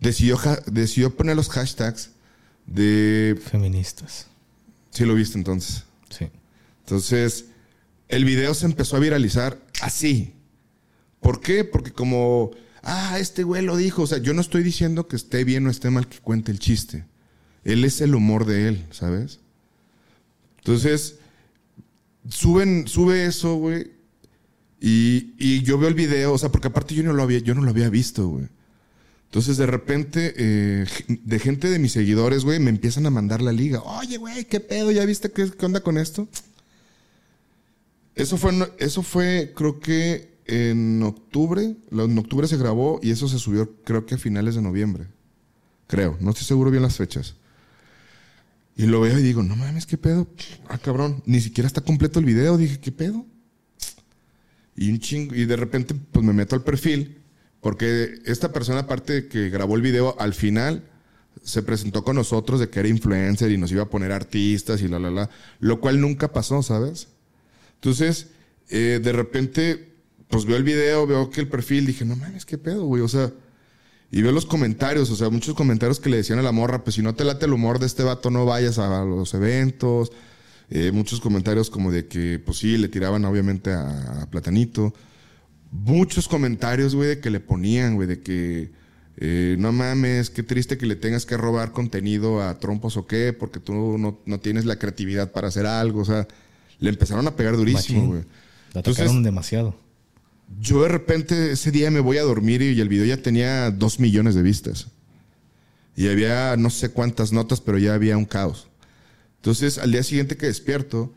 decidió, decidió poner los hashtags de... Feministas. Sí lo viste entonces. Sí. Entonces, el video se empezó a viralizar así. ¿Por qué? Porque como, ah, este güey lo dijo. O sea, yo no estoy diciendo que esté bien o esté mal que cuente el chiste. Él es el humor de él, ¿sabes? Entonces, suben, sube eso, güey. Y, yo veo el video, o sea, porque aparte yo no lo había, yo no lo había visto, güey. Entonces, de repente, eh, de gente de mis seguidores, güey, me empiezan a mandar la liga. Oye, güey, ¿qué pedo? ¿Ya viste qué, onda con esto? Eso fue, eso fue, creo que en octubre. En octubre se grabó y eso se subió, creo que a finales de noviembre. Creo, no estoy seguro bien las fechas. Y lo veo y digo, no mames, ¿qué pedo? Ah, cabrón, ni siquiera está completo el video. Dije, ¿qué pedo? Y un chingo, y de repente pues me meto al perfil, porque esta persona, aparte que grabó el video, al final se presentó con nosotros de que era influencer y nos iba a poner artistas y la, la, la, lo cual nunca pasó, ¿sabes? Entonces, eh, de repente, pues veo el video, veo que el perfil, dije, no mames, qué pedo, güey, o sea, y veo los comentarios, o sea, muchos comentarios que le decían a la morra, pues si no te late el humor de este vato, no vayas a los eventos, eh, muchos comentarios como de que, pues sí, le tiraban obviamente a, Platanito. Muchos comentarios, güey, de que le ponían, güey, de que eh, no mames, qué triste que le tengas que robar contenido a trompos o qué, porque tú no, no tienes la creatividad para hacer algo. O sea, le empezaron a pegar durísimo, güey. La tocaron demasiado. Yo de repente ese día me voy a dormir y el video ya tenía dos millones de vistas. Y había no sé cuántas notas, pero ya había un caos. Entonces, al día siguiente que despierto,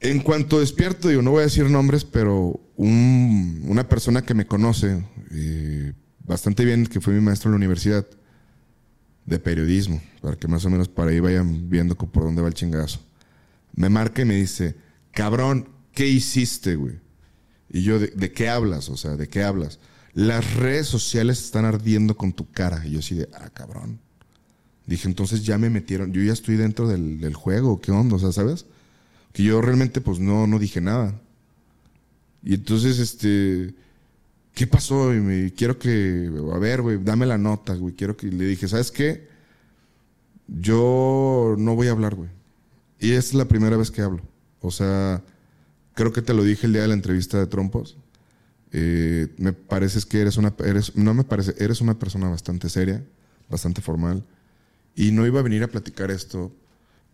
en cuanto despierto, digo, no voy a decir nombres, pero una persona que me conoce eh, bastante bien, que fue mi maestro en la universidad de periodismo, para que más o menos para ahí vayan viendo por dónde va el chingazo. Me marca y me dice, cabrón, ¿qué hiciste, güey? Y yo, ¿de, ¿de, qué hablas? O sea, ¿de qué hablas? Las redes sociales están ardiendo con tu cara. Y yo así de, ah, cabrón. Dije, entonces ya me metieron, yo ya estoy dentro del, juego, ¿qué onda? O sea, ¿sabes? Que yo realmente pues no, no dije nada. Y entonces, este, ¿qué pasó? Y me, quiero que, a ver, güey, dame la nota, güey, quiero que, le dije, ¿sabes qué? Yo no voy a hablar, güey. y es la primera vez que hablo. O sea, creo que te lo dije el día de la entrevista de Trompos. Eh, me pareces que eres una, eres, no me parece, eres una persona bastante seria, bastante formal. Y no iba a venir a platicar esto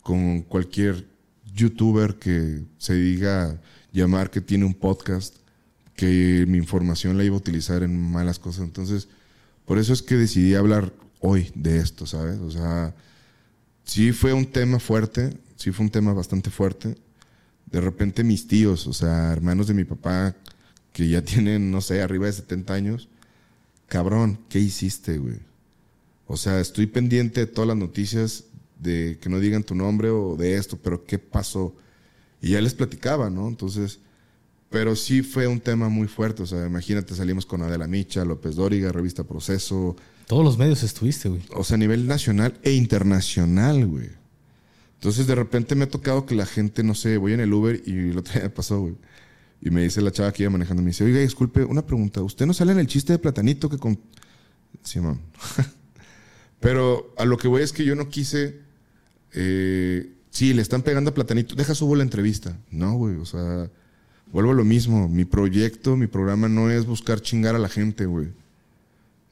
con cualquier youtuber que se diga llamar que tiene un podcast, que mi información la iba a utilizar en malas cosas. Entonces, por eso es que decidí hablar hoy de esto, ¿sabes? O sea, sí fue un tema fuerte, sí fue un tema bastante fuerte. De repente mis tíos, o sea, hermanos de mi papá, que ya *laughs* tienen, no sé, arriba de 70 años, cabrón, ¿qué hiciste, güey? O sea, estoy pendiente de todas las noticias de que no digan tu nombre o de esto, pero ¿qué pasó? Y ya les platicaba, ¿no? Entonces, pero sí fue un tema muy fuerte. O sea, imagínate, salimos con Adela Micha, López Dóriga, Revista Proceso. Todos los medios estuviste, güey. O sea, a nivel nacional e internacional, güey. Entonces, de repente me ha tocado que la gente, no sé, voy en el Uber y lo otro día pasó, güey. Y me dice la chava que iba manejando, me dice, oiga, disculpe, una pregunta. ¿Usted no sale en el chiste de Platanito que con... Simón. *laughs* Pero a lo que voy es que yo no quise... Eh, sí, le están pegando a Platanito. Deja subo la entrevista. No, güey, o sea... Vuelvo a lo mismo. Mi proyecto, mi programa no es buscar chingar a la gente, güey.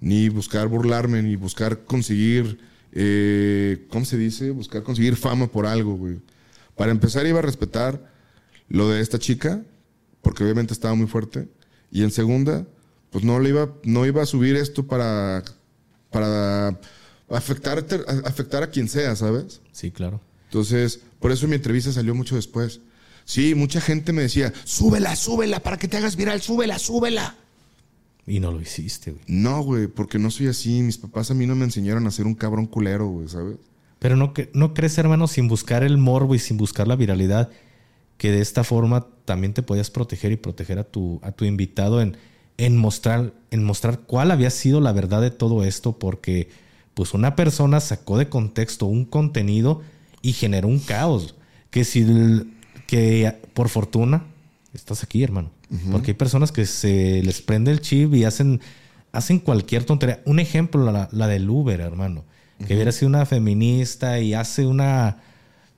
Ni buscar burlarme, ni buscar conseguir... Eh, ¿Cómo se dice? Buscar conseguir fama por algo, güey. Para empezar iba a respetar lo de esta chica, porque obviamente estaba muy fuerte. Y en segunda, pues no le iba, no iba a subir esto para, para afectar, afectar a quien sea, ¿sabes? Sí, claro. Entonces, por eso mi entrevista salió mucho después. Sí, mucha gente me decía, súbela, súbela, para que te hagas viral, súbela, súbela. Y no lo hiciste, güey. No, güey, porque no soy así. Mis papás a mí no me enseñaron a ser un cabrón culero, güey, ¿sabes? Pero no, no crees, hermano, sin buscar el morbo y sin buscar la viralidad, que de esta forma también te podías proteger y proteger a tu, a tu invitado en, en, mostrar, en mostrar cuál había sido la verdad de todo esto, porque pues una persona sacó de contexto un contenido y generó un caos. Que si que por fortuna estás aquí, hermano. Porque hay personas que se les prende el chip y hacen, hacen cualquier tontería. Un ejemplo, la, la del Uber, hermano. Que hubiera sido una feminista y hace una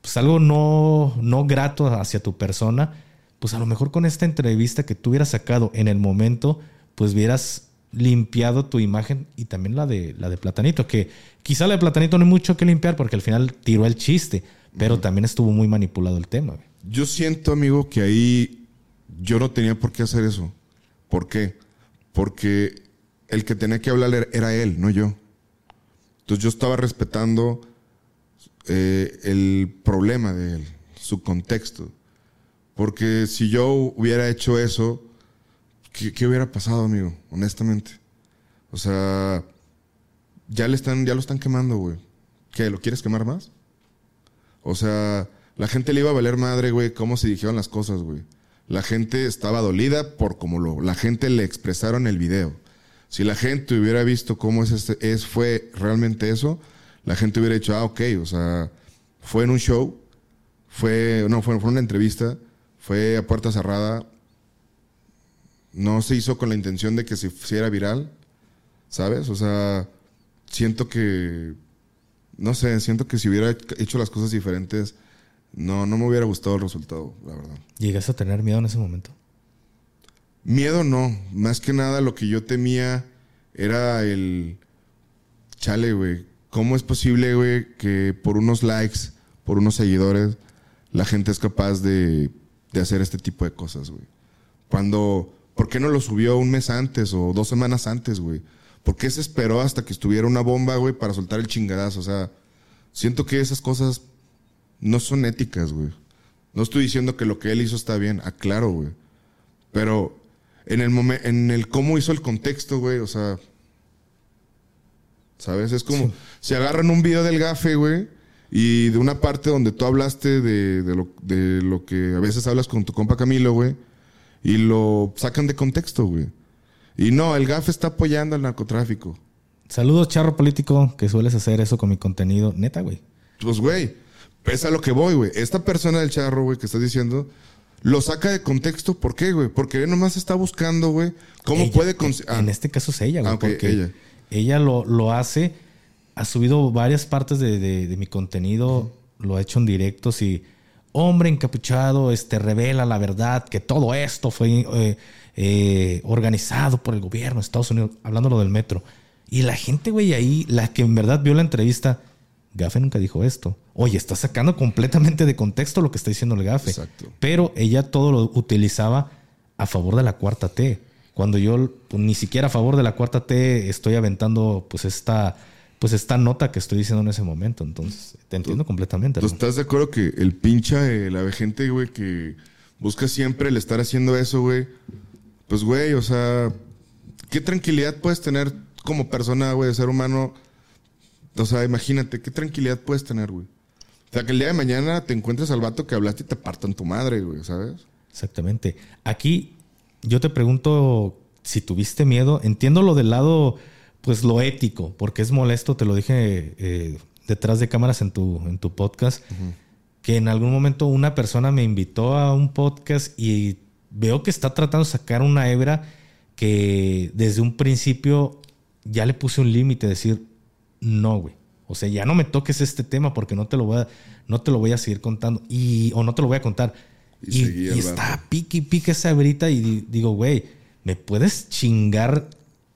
pues algo no, no grato hacia tu persona, pues a lo mejor con esta entrevista que tú hubieras sacado en el momento, pues hubieras limpiado tu imagen y también la de, la de Platanito, que quizá la de Platanito no hay mucho que limpiar porque al final tiró el chiste, pero también estuvo muy manipulado el tema. Yo siento, amigo, que ahí yo no tenía por qué hacer eso. ¿Por qué? Porque el que tenía que hablar era él, no yo. Entonces yo estaba respetando eh, el problema de él, su contexto. Porque si yo hubiera hecho eso, ¿qué, hubiera pasado, amigo? Honestamente. O sea, ya le están, ya lo están quemando, güey. ¿Qué? ¿Lo quieres quemar más? O sea, la gente le iba a valer madre, güey, cómo se dijeron las cosas, güey. La gente estaba dolida por cómo lo, la gente le expresaron el video. Si la gente hubiera visto cómo es, este, es fue realmente eso, la gente hubiera dicho, ah, ok, o sea, fue en un show, fue, no, fue, fue una entrevista, fue a puerta cerrada, no se hizo con la intención de que se hiciera viral, ¿sabes? O sea, siento que, no sé, siento que si hubiera hecho las cosas diferentes, no, no me hubiera gustado el resultado, la verdad. ¿Llegaste a tener miedo en ese momento? Miedo no, más que nada lo que yo temía era el, chale, güey, ¿Cómo es posible, güey, que por unos likes, por unos seguidores, la gente es capaz de, hacer este tipo de cosas, güey? Cuando, ¿por qué no lo subió un mes antes o dos semanas antes, güey? ¿Por qué se esperó hasta que estuviera una bomba, güey, para soltar el chingadazo? O sea, siento que esas cosas no son éticas, güey. No estoy diciendo que lo que él hizo está bien, aclaro, güey. Pero en el, en el cómo hizo el contexto, güey, o sea, ¿Sabes? Es como si agarran un video del gafe, güey, y de una parte donde tú hablaste de, lo, de lo que a veces hablas con tu compa Camilo, güey, y lo sacan de contexto, güey. Y no, el gafe está apoyando al narcotráfico. Saludos, charro político, que sueles hacer eso con mi contenido. Neta, güey. Pues, güey, pesa lo que voy, güey. Esta persona del charro, güey, que estás diciendo, lo saca de contexto. ¿Por qué, güey? Porque él nomás está buscando, güey, cómo puede... En este caso es ella, güey. Ah, porque ella ella lo, lo hace, ha subido varias partes de, mi contenido, lo ha hecho en directos y hombre encapuchado este, revela la verdad, que todo esto fue eh, eh, organizado por el gobierno de Estados Unidos, hablándolo del metro. Y la gente, güey, ahí, la que en verdad vio la entrevista, Gafe nunca dijo esto. Oye, está sacando completamente de contexto lo que está diciendo el Gafe. Exacto. Pero ella todo lo utilizaba a favor de la cuarta T. Cuando yo pues, ni siquiera a favor de la cuarta T estoy aventando pues esta, pues esta nota que estoy diciendo en ese momento. Entonces, te entiendo completamente. ¿Tú hermano. estás de acuerdo que el pincha, eh, la gente, güey, que busca siempre el estar haciendo eso, güey? Pues, güey, o sea, ¿qué tranquilidad puedes tener como persona, güey, de ser humano? O sea, imagínate, ¿qué tranquilidad puedes tener, güey? O sea, que el día de mañana te encuentres al vato que hablaste y te partan tu madre, güey, ¿sabes? Exactamente. Aquí yo te pregunto si tuviste miedo. Entiendo lo del lado, pues lo ético, porque es molesto, te lo dije eh, detrás de cámaras en tu, en tu podcast, que en algún momento una persona me invitó a un podcast y veo que está tratando de sacar una hebra que desde un principio ya le puse un límite, decir, no, güey. O sea, ya no me toques este tema porque no te lo voy a, no te lo voy a seguir contando. Y, o no te lo voy a contar. Y está pique y pique esa hebrita y di- digo, güey, me puedes chingar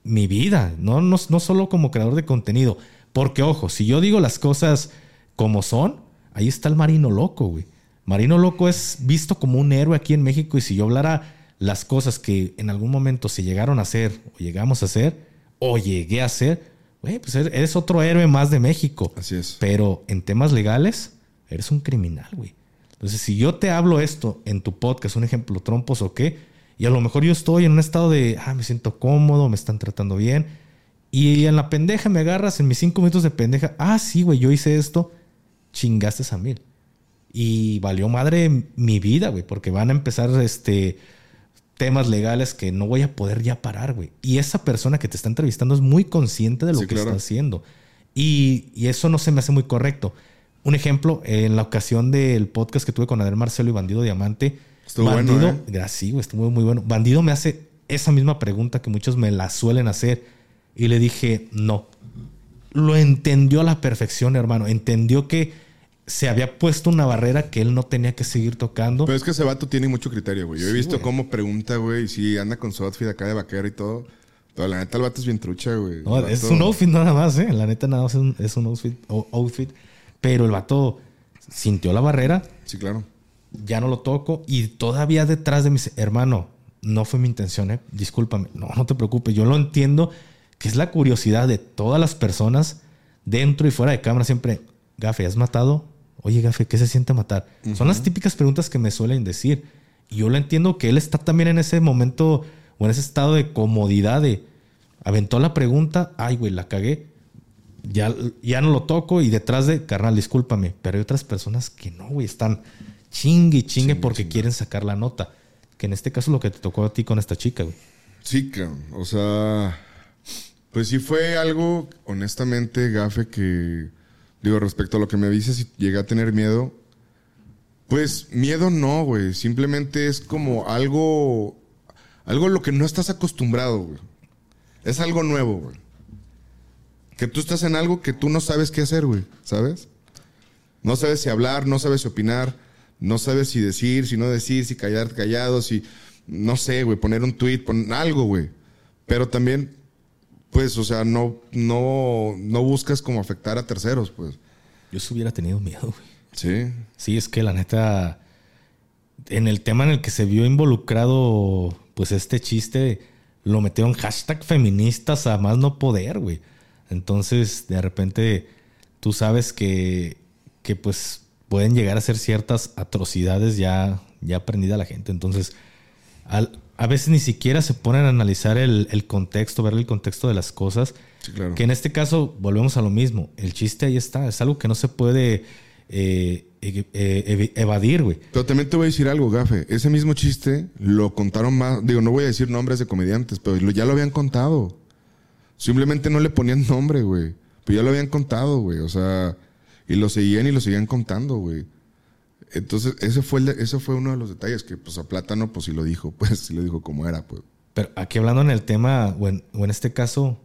mi vida, no, no, no solo como creador de contenido. Porque, ojo, si yo digo las cosas como son, ahí está el Marino Loco, güey. Marino Loco es visto como un héroe aquí en México y si yo hablara las cosas que en algún momento se llegaron a hacer o llegamos a hacer o llegué a hacer, güey, pues er- eres otro héroe más de México. Así es. Pero en temas legales, eres un criminal, güey. Entonces, si yo te hablo esto en tu podcast, un ejemplo, trompos o qué, y a lo mejor yo estoy en un estado de, ah, me siento cómodo, me están tratando bien, y en la pendeja me agarras en mis cinco minutos de pendeja, ah, sí, güey, yo hice esto, chingaste a mil. Y valió madre mi vida, güey, porque van a empezar este temas legales que no voy a poder ya parar, güey. Y esa persona que te está entrevistando es muy consciente de lo Sí, que claro. está haciendo. Y, y eso no se me hace muy correcto. Un ejemplo, en la ocasión del podcast que tuve con Adel Marcelo y Bandido Diamante. Estuvo Bandido, bueno, ¿eh? gracias, sí, güey, estuvo muy bueno. Bandido me hace esa misma pregunta que muchos me la suelen hacer. Y le dije, no. Lo entendió a la perfección, hermano. Entendió que se había puesto una barrera que él no tenía que seguir tocando. Pero es que ese vato tiene mucho criterio, güey. Yo he Sí, visto güey. cómo pregunta, güey, y sí, anda con su outfit acá de vaquero y todo. Pero la neta, el vato es bien trucha, güey. No, es un outfit nada más, ¿eh? La neta nada más es un, es un outfit, outfit. Pero el vato sintió la barrera, Sí, claro. Ya no lo toco y todavía detrás de mi hermano, no fue mi intención, ¿eh? Discúlpame. No, no te preocupes. Yo lo entiendo que es la curiosidad de todas las personas dentro y fuera de cámara siempre. Gafe, ¿has matado? Oye, Gafe, ¿qué se siente matar? Son las típicas preguntas que me suelen decir. Y yo lo entiendo que él está también en ese momento o en ese estado de comodidad de aventó la pregunta, ay, güey, la cagué. Ya, ya no lo toco y detrás de, carnal, discúlpame. Pero hay otras personas que no, güey, están chingue y chingue Chingue, porque chingue. quieren sacar la nota. Que en este caso es lo que te tocó a ti con esta chica, güey. Sí, cabrón. O sea, pues sí fue algo, honestamente, gafe, que, digo, respecto a lo que me dices, si llegué a tener miedo, pues miedo no, güey. Simplemente es como algo, algo a lo que no estás acostumbrado, güey. Es algo nuevo, güey. Que tú estás en algo que tú no sabes qué hacer, güey, ¿sabes? No sabes si hablar, no sabes si opinar, no sabes si decir, si no decir, si callar callado, si, no sé, güey, poner un tweet, poner algo, güey. Pero también, pues, o sea, no, no, no buscas como afectar a terceros, pues. Yo sí hubiera tenido miedo, güey. Sí. Sí, es que la neta, en el tema en el que se vio involucrado, pues este chiste, lo metieron hashtag feministas a más no poder, güey. Entonces, de repente, tú sabes que, que pues pueden llegar a ser ciertas atrocidades ya, ya aprendida la gente. Entonces, al- a veces ni siquiera se ponen a analizar el, el contexto, ver el contexto de las cosas. Sí, claro. Que en este caso volvemos a lo mismo. El chiste ahí está. Es algo que no se puede eh, eh, eh, evadir, güey. Pero también te voy a decir algo, Gafe. Ese mismo chiste lo contaron más. Digo, no voy a decir nombres de comediantes, pero ya lo habían contado. Simplemente no le ponían nombre, güey. Pero ya lo habían contado, güey. O sea, y lo seguían y lo seguían contando, güey. Entonces, ese fue, el ese fue uno de los detalles que, pues, a Plátano, pues, sí lo dijo. *laughs* Pues, sí lo dijo como era, pues. Pero aquí hablando en el tema, o en, o en este caso,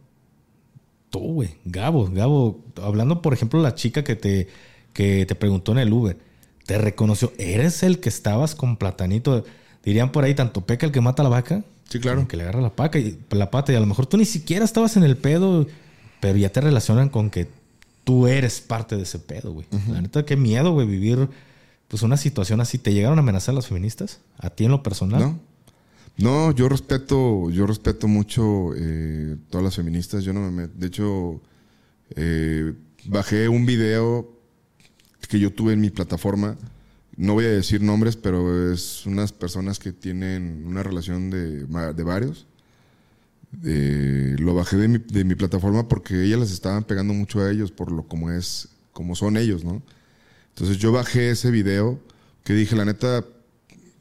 tú, güey, Gabo, Gabo, hablando por ejemplo la chica que te, que te preguntó en el Uber, te reconoció. Eres el que estabas con Platanito. Dirían por ahí, tanto peca el que mata a la vaca. Sí, claro. Que le agarra la, paca y, la pata. Y a lo mejor tú ni siquiera estabas en el pedo, pero ya te relacionan con que tú eres parte de ese pedo, güey. La neta, qué miedo, güey, vivir pues una situación así. ¿Te llegaron a amenazar las feministas? ¿A ti en lo personal? No. No, yo respeto, yo respeto mucho eh, todas las feministas. Yo no me De hecho, eh, bajé un video que yo tuve en mi plataforma. No voy a decir nombres, pero es unas personas que tienen una relación de, de varios. Lo bajé de mi, de mi, plataforma porque ellas les estaban pegando mucho a ellos por lo como es, como son ellos, ¿no? Entonces yo bajé ese video que dije, la neta,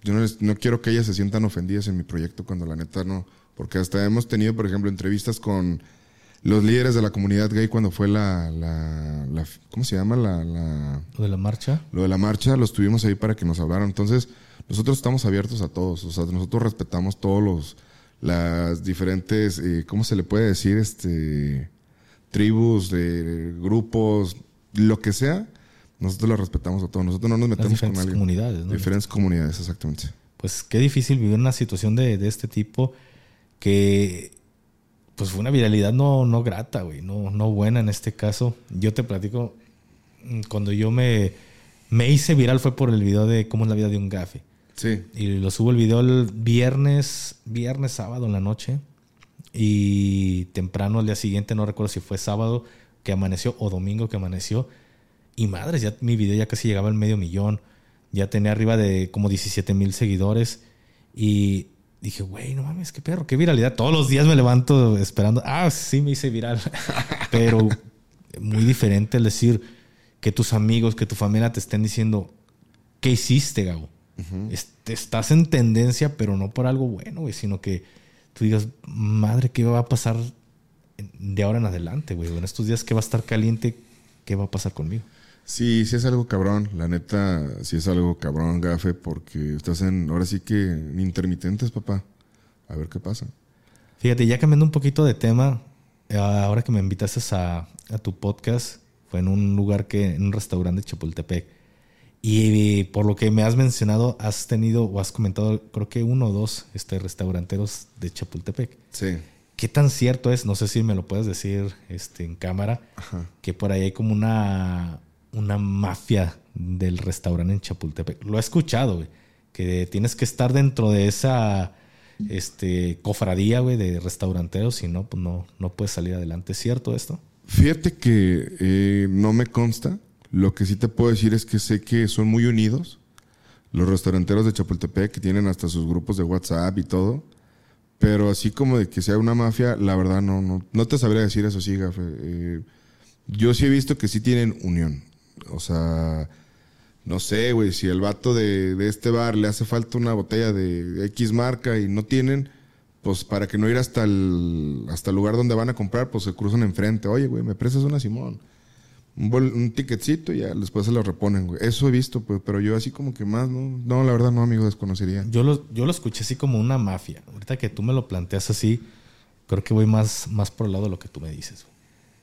yo no, quiero que ellas se sientan ofendidas en mi proyecto cuando la neta no. Porque hasta hemos tenido, por ejemplo, entrevistas con los líderes de la comunidad gay cuando fue la, la, ¿cómo se llama? La, lo de la marcha. Lo de la marcha, los tuvimos ahí para que nos hablaran. Entonces, nosotros estamos abiertos a todos. O sea, nosotros respetamos todos los, las diferentes, eh, ¿cómo se le puede decir? Este, tribus, de grupos, lo que sea nosotros lo respetamos a todos. Nosotros no nos metemos con alguien. comunidades, ¿no? Diferentes comunidades, exactamente. Pues qué difícil vivir una situación de, de este tipo que pues fue una viralidad no, no grata, güey, no, no buena en este caso. Yo te platico, mm, cuando yo me, me hice viral fue por el video de cómo es la vida de un gafe. Y lo subo el video el viernes, viernes, sábado en la noche. Y temprano al día siguiente, no recuerdo si fue sábado que amaneció o domingo que amaneció, y madres, ya mi video ya casi llegaba al medio millón. Ya tenía arriba de como 17 mil seguidores. Y dije, güey, no mames, qué perro, qué viralidad. Todos los días me levanto esperando. Ah, sí, me hice viral. *laughs* Pero muy diferente el decir que tus amigos, que tu familia te estén diciendo, ¿qué hiciste, Gabo? Estás en tendencia, pero no por algo bueno, güey, sino que tú digas, madre, ¿qué va a pasar de ahora en adelante, güey? En estos días, ¿qué va a estar caliente? ¿Qué va a pasar conmigo? Sí, sí es algo cabrón. La neta, sí es algo cabrón, gafe, porque estás en, ahora sí que intermitentes, papá. A ver qué pasa. Fíjate, ya cambiando un poquito de tema, ahora que me invitaste a, tu podcast, fue en un lugar que, en un restaurante de Chapultepec. Y por lo que me has mencionado, has tenido o has comentado, creo que uno o dos este, restauranteros de Chapultepec. Sí. ¿Qué tan cierto es? No sé si me lo puedes decir este, en cámara. Que por ahí hay como una una mafia del restaurante en Chapultepec. Lo he escuchado, güey. Que tienes que estar dentro de esa este, cofradía, güey, de restauranteros, si no, pues no, no puedes salir adelante. ¿Es cierto esto? Fíjate que eh, no me consta. Lo que sí te puedo decir es que sé que son muy unidos. Los restauranteros de Chapultepec, que tienen hasta sus grupos de WhatsApp y todo. Pero así como de que sea una mafia, la verdad no, no, no te sabría decir eso, sí, Gafe. Eh, yo sí he visto que sí tienen unión. O sea, no sé, güey, si el vato de, este bar le hace falta una botella de X marca y no tienen, pues para que no ir hasta el, hasta el lugar donde van a comprar, pues se cruzan enfrente. Oye, güey, me prestas una Simón. Un, un ticketcito y ya después se lo reponen, güey. Eso he visto, pues, pero yo así como que más, ¿no? No, la verdad no, amigo, desconocería. Yo lo, yo lo escuché así como una mafia. Ahorita que tú me lo planteas así, creo que voy más, más por el lado de lo que tú me dices.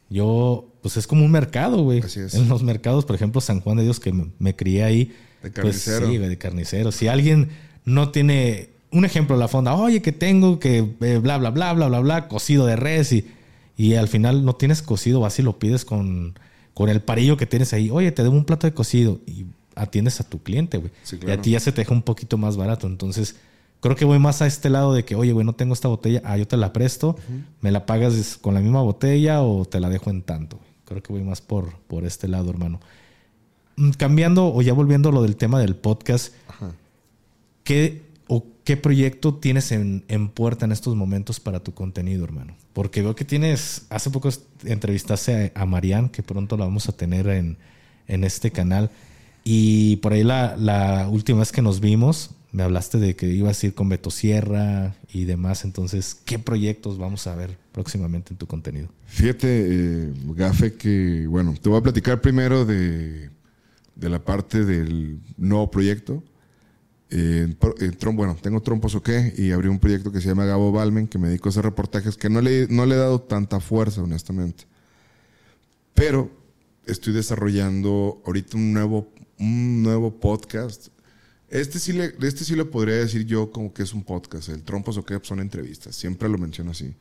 Yo, pues es como un mercado, güey. Así es. En los mercados, por ejemplo, San Juan de Dios, que me, crié ahí. De pues, carnicero. sí, de carnicero. Si alguien no tiene, un ejemplo, la fonda, oye, que tengo que eh, bla, bla, bla, bla, bla, bla, cocido de res y, y al final no tienes cocido, vas y lo pides con, con el parillo que tienes ahí. Oye, te debo un plato de cocido y atiendes a tu cliente, güey. Y a ti ya se te deja un poquito más barato. Entonces, Creo que voy más a este lado de que, oye, güey, no tengo esta botella, ah, yo te la presto, me la pagas con la misma botella o te la dejo en tanto. Creo que voy más por, por este lado, hermano. Mm, cambiando o ya volviendo a lo del tema del podcast, ¿qué o qué proyecto tienes en, puerta en estos momentos para tu contenido, hermano? Porque veo que tienes, hace poco entrevistaste a, a Marianne, que pronto la vamos a tener en, en este canal. Y por ahí la, la última vez que nos vimos, me hablaste de que ibas a ir con Beto Sierra y demás. Entonces, ¿qué proyectos vamos a ver próximamente en tu contenido? Fíjate, eh, Gafe, que bueno, te voy a platicar primero de, de la parte del nuevo proyecto. Eh, bueno, tengo Trompos OK y abrí un proyecto que se llama Gabo Balmen, que me dedico a hacer reportajes que no le, no le he dado tanta fuerza, honestamente. Pero estoy desarrollando ahorita un nuevo un nuevo podcast. Este sí, le, este sí lo podría decir yo como que es un podcast. El Trompos o qué son entrevistas. Siempre lo menciono así.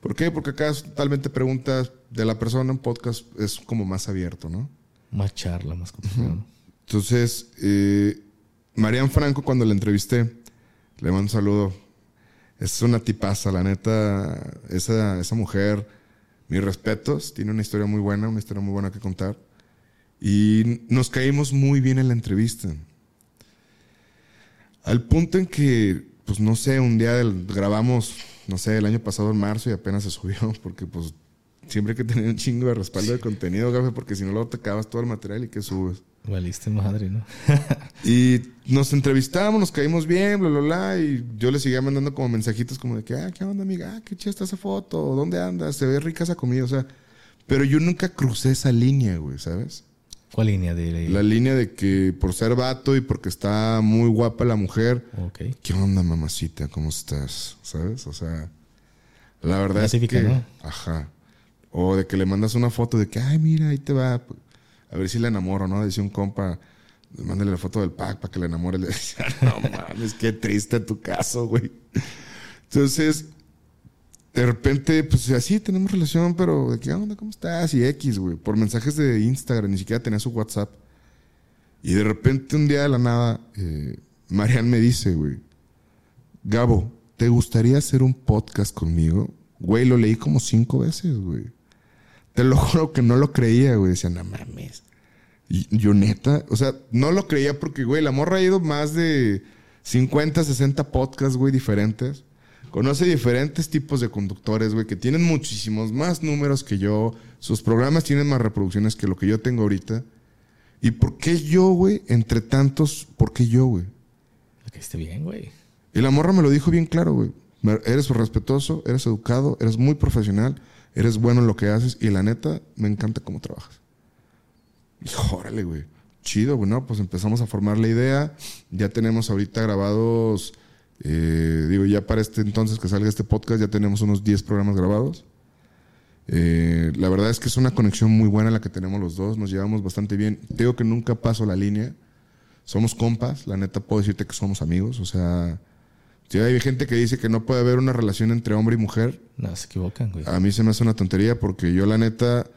¿Por qué? Porque acá es totalmente preguntas de la persona. Un podcast es como más abierto, ¿no? Más charla, más cotidiano. Entonces, eh, Marian Franco, cuando la entrevisté, le mando un saludo. Es una tipaza, la neta. Esa, esa mujer, mis respetos, tiene una historia muy buena, una historia muy buena que contar. Y nos caímos muy bien en la entrevista. Al punto en que, pues no sé, un día grabamos, no sé, el año pasado en marzo y apenas se subió, *laughs* porque pues siempre hay que tener un chingo de respaldo de contenido, gafe, porque si no luego te acabas todo el material y que subes. Valiste madre, ¿no? *laughs* y nos entrevistamos, nos caímos bien, bla, bla, bla, y yo le seguía mandando como mensajitos como de que, ah, ¿qué onda, amiga? Ah, qué chida está esa foto, ¿dónde andas? Se ve rica esa comida, o sea, pero yo nunca crucé esa línea, güey, ¿sabes? ¿Cuál línea de la línea de que por ser vato y porque está muy guapa la mujer. Ok. ¿Qué onda, mamacita? ¿Cómo estás? ¿Sabes? O sea, la verdad es que ¿no? ajá. O de que le mandas una foto de que, ay, mira, ahí te va. A ver si le enamoro, ¿no? Decía un compa, mándale la foto del pack para que le enamore. *laughs* Le decía, no mames, qué triste tu caso, güey. Entonces, de repente, pues así tenemos relación, pero de qué onda, ¿cómo estás? Y X, güey, por mensajes de Instagram, ni siquiera tenía su WhatsApp. Y de repente un día de la nada, eh, Marian me dice, güey, Gabo, ¿te gustaría hacer un podcast conmigo? Güey, lo leí como cinco veces, güey. Te lo *laughs* juro que no lo creía, güey. Decía, no mames. Y yo neta, o sea, no lo creía porque, güey, la morra ha ido más de 50, 60 podcasts, güey, diferentes. Conoce diferentes tipos de conductores, güey, que tienen muchísimos más números que yo. Sus programas tienen más reproducciones que lo que yo tengo ahorita. ¿Y por qué yo, güey? Entre tantos, ¿por qué yo, güey? Que esté bien, güey. Y la morra me lo dijo bien claro, güey. Eres respetuoso, eres educado, eres muy profesional, eres bueno en lo que haces y la neta, me encanta cómo trabajas. Y órale, güey. Chido, güey, ¿no? Pues empezamos a formar la idea. Ya tenemos ahorita grabados eh, digo, ya para este entonces que salga este podcast ya tenemos unos 10 programas grabados. Eh, la verdad es que es una conexión muy buena la que tenemos los dos, nos llevamos bastante bien. Digo que nunca paso la línea. Somos compas, la neta puedo decirte que somos amigos. O sea, si hay gente que dice que no puede haber una relación entre hombre y mujer. No, se equivocan, güey. A mí se me hace una tontería porque yo, la neta,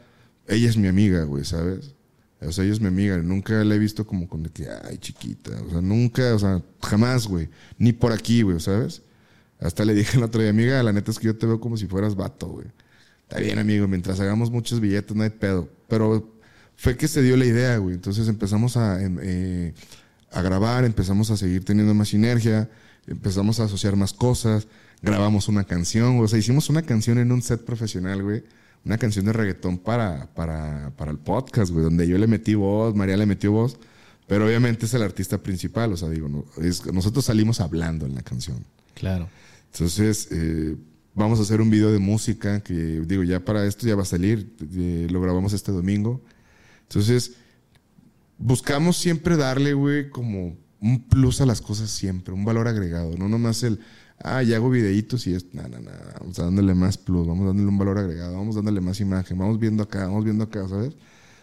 ella es mi amiga, güey, ¿sabes? O sea, ella es mi amiga. Nunca la he visto como con de que, ay, chiquita. O sea, nunca, o sea, jamás, güey. Ni por aquí, güey, ¿sabes? Hasta le dije *laughs* la otra día, amiga, la neta es que yo te veo como si fueras vato, güey. Está bien, amigo, mientras hagamos muchos billetes no hay pedo. Pero fue que se dio la idea, güey. Entonces empezamos a, em, eh, a grabar, empezamos a seguir teniendo más sinergia, empezamos a asociar más cosas, grabamos una canción, o sea, hicimos una canción en un set profesional, güey una canción de reggaetón para, para, para el podcast, güey, donde yo le metí voz, María le metió voz, pero obviamente es el artista principal, o sea, digo, nosotros salimos hablando en la canción. Claro. Entonces, eh, vamos a hacer un video de música que, digo, ya para esto ya va a salir, eh, lo grabamos este domingo. Entonces, buscamos siempre darle, güey, como un plus a las cosas siempre, un valor agregado, no nomás el ah, ya hago videitos y es, no, no, no, vamos dándole más plus, vamos dándole un valor agregado, vamos dándole más imagen, vamos viendo acá, vamos viendo acá, ¿sabes?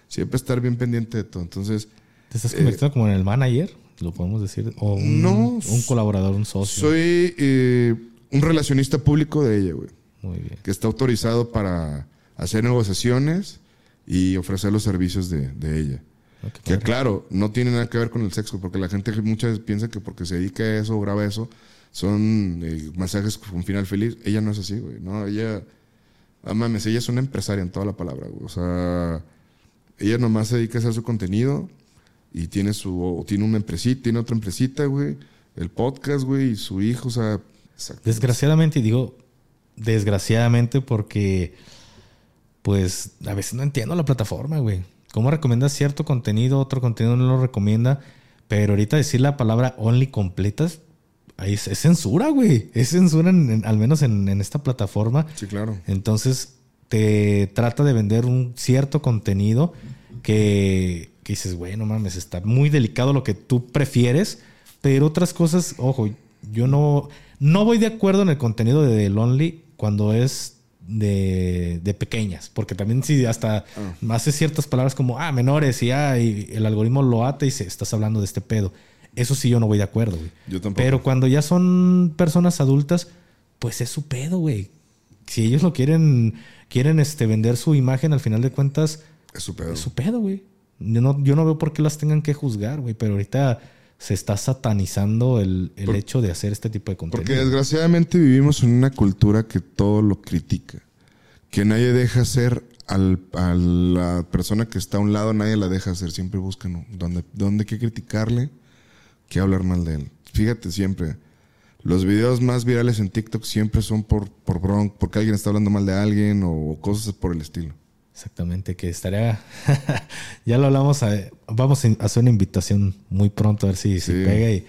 Siempre estar bien pendiente de todo. Entonces. ¿Te estás convirtiendo como en el manager? ¿Lo podemos decir? ¿O un, no, un colaborador, un socio? Soy eh, un relacionista público de ella, güey. Muy bien. Que está autorizado para hacer negociaciones y ofrecer los servicios de, de ella. Que claro, no tiene nada que ver con el sexo, porque la gente muchas veces piensa que porque se dedica a eso o graba eso, son eh, masajes con final feliz. Ella no es así, güey. No, ella. Ah, mames, ella es una empresaria en toda la palabra, güey. O sea, ella nomás se dedica a hacer su contenido y tiene su. Tiene una empresita, tiene otra empresita, güey. El podcast, güey, y su hijo, o sea. Desgraciadamente, y digo desgraciadamente porque. Pues a veces no entiendo la plataforma, güey. ¿Cómo recomiendas cierto contenido, otro contenido no lo recomienda? Pero ahorita decir la palabra only completas es, censura, güey. Es censura, al menos en, esta plataforma. Sí, claro. Entonces, te trata de vender un cierto contenido que, que dices, bueno, mames, está muy delicado lo que tú prefieres, pero otras cosas, ojo, yo no, no voy de acuerdo en el contenido de The Lonely cuando es de, de pequeñas. Porque también si hasta hace ciertas palabras como, ah, menores y, ah, y el algoritmo lo ata y se estás hablando de este pedo. Eso sí yo no voy de acuerdo, güey. Yo tampoco. Pero cuando ya son personas adultas, pues es su pedo, güey. Si ellos lo quieren, quieren este, vender su imagen, al final de cuentas, Es su pedo. es su pedo, güey. Yo no, yo no veo por qué las tengan que juzgar, güey. Pero ahorita se está satanizando el, el Por- hecho de hacer este tipo de contenido. Porque desgraciadamente vivimos en una cultura que todo lo critica. Que nadie deja ser al, a la persona que está a un lado, nadie la deja ser. Siempre buscan donde, donde que criticarle, que hablar mal de él. Fíjate siempre, los videos más virales en TikTok siempre son por, por bron, porque alguien está hablando mal de alguien o cosas por el estilo. Exactamente, que estaría. *laughs* ya lo hablamos. a- vamos a hacer una invitación muy pronto a ver si, si Sí. pega y,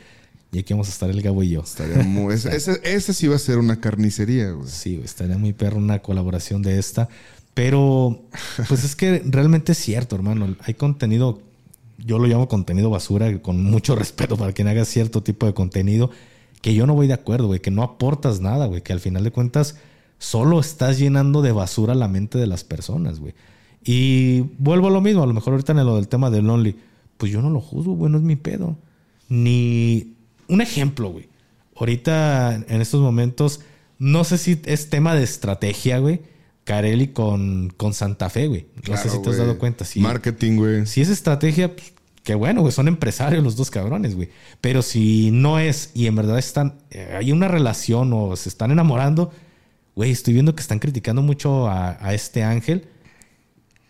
y aquí vamos a estar el Gabo y yo. Estaría muy- *laughs* ese, ese- ese sí va a ser una carnicería, güey. Sí, estaría muy perro una colaboración de esta. Pero, pues es que realmente es cierto, hermano. Hay contenido, yo lo llamo contenido basura, con mucho respeto para quien haga cierto tipo de contenido, que yo no voy de acuerdo, güey, que no aportas nada, güey, que al final de cuentas solo estás llenando de basura la mente de las personas, güey. Y vuelvo a lo mismo, a lo mejor ahorita en lo del tema del Lonely, pues yo no lo juzgo, güey, no es mi pedo. Ni un ejemplo, güey. Ahorita, en estos momentos, no sé si es tema de estrategia, güey. Carelli con, con Santa Fe, güey. No sé si te has dado cuenta. Sí, Marketing, güey. si es estrategia, pues, qué bueno, güey. Son empresarios los dos cabrones, güey. Pero si no es y en verdad están, eh, hay una relación o se están enamorando, güey, estoy viendo que están criticando mucho a, a este ángel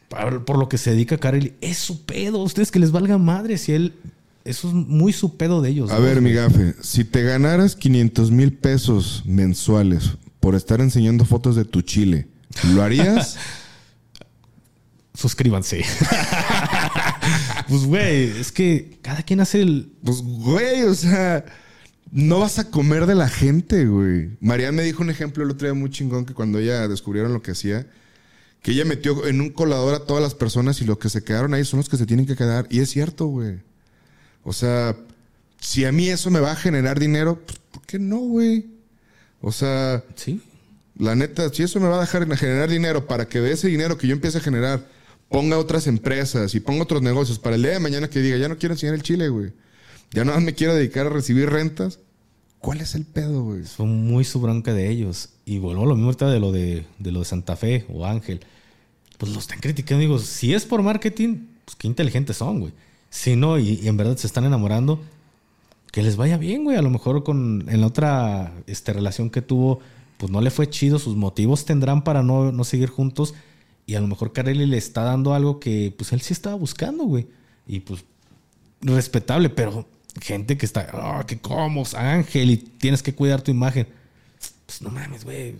por, por lo que se dedica Carelli. Es su pedo. Ustedes que les valga madre si él. Eso es muy su pedo de ellos. A ¿no? ver, mi gafe, si te ganaras 500 mil pesos mensuales por estar enseñando fotos de tu chile, ¿lo harías? *laughs* Suscríbanse. *laughs* pues, güey, es que cada quien hace el. pues, güey, o sea, no vas a comer de la gente, güey. Mariana me dijo un ejemplo el otro día muy chingón que cuando ella descubrieron lo que hacía, que ella metió en un colador a todas las personas y los que se quedaron ahí son los que se tienen que quedar. Y es cierto, güey. O sea, si a mí eso me va a generar dinero, pues, ¿por qué no, güey? O sea, Sí. La neta, si eso me va a dejar generar dinero para que de ese dinero que yo empiece a generar ponga otras empresas y ponga otros negocios para el día de mañana que diga, ya no quiero enseñar el chile, güey. Ya nada más me quiero dedicar a recibir rentas. ¿Cuál es el pedo, güey? Fue muy su bronca de ellos. Y a lo mismo ahorita de lo de, de lo de Santa Fe o Ángel. Pues lo están criticando. Digo, si es por marketing, pues qué inteligentes son, güey. Si no, y, y en verdad se están enamorando, que les vaya bien, güey. A lo mejor con, en la otra este, relación que tuvo, pues no le fue chido. Sus motivos tendrán para no, no seguir juntos. Y a lo mejor Carelli le está dando algo que pues él sí estaba buscando, güey. Y pues respetable, pero gente que está, ah, que como Ángel y tienes que cuidar tu imagen. Pues no mames, güey.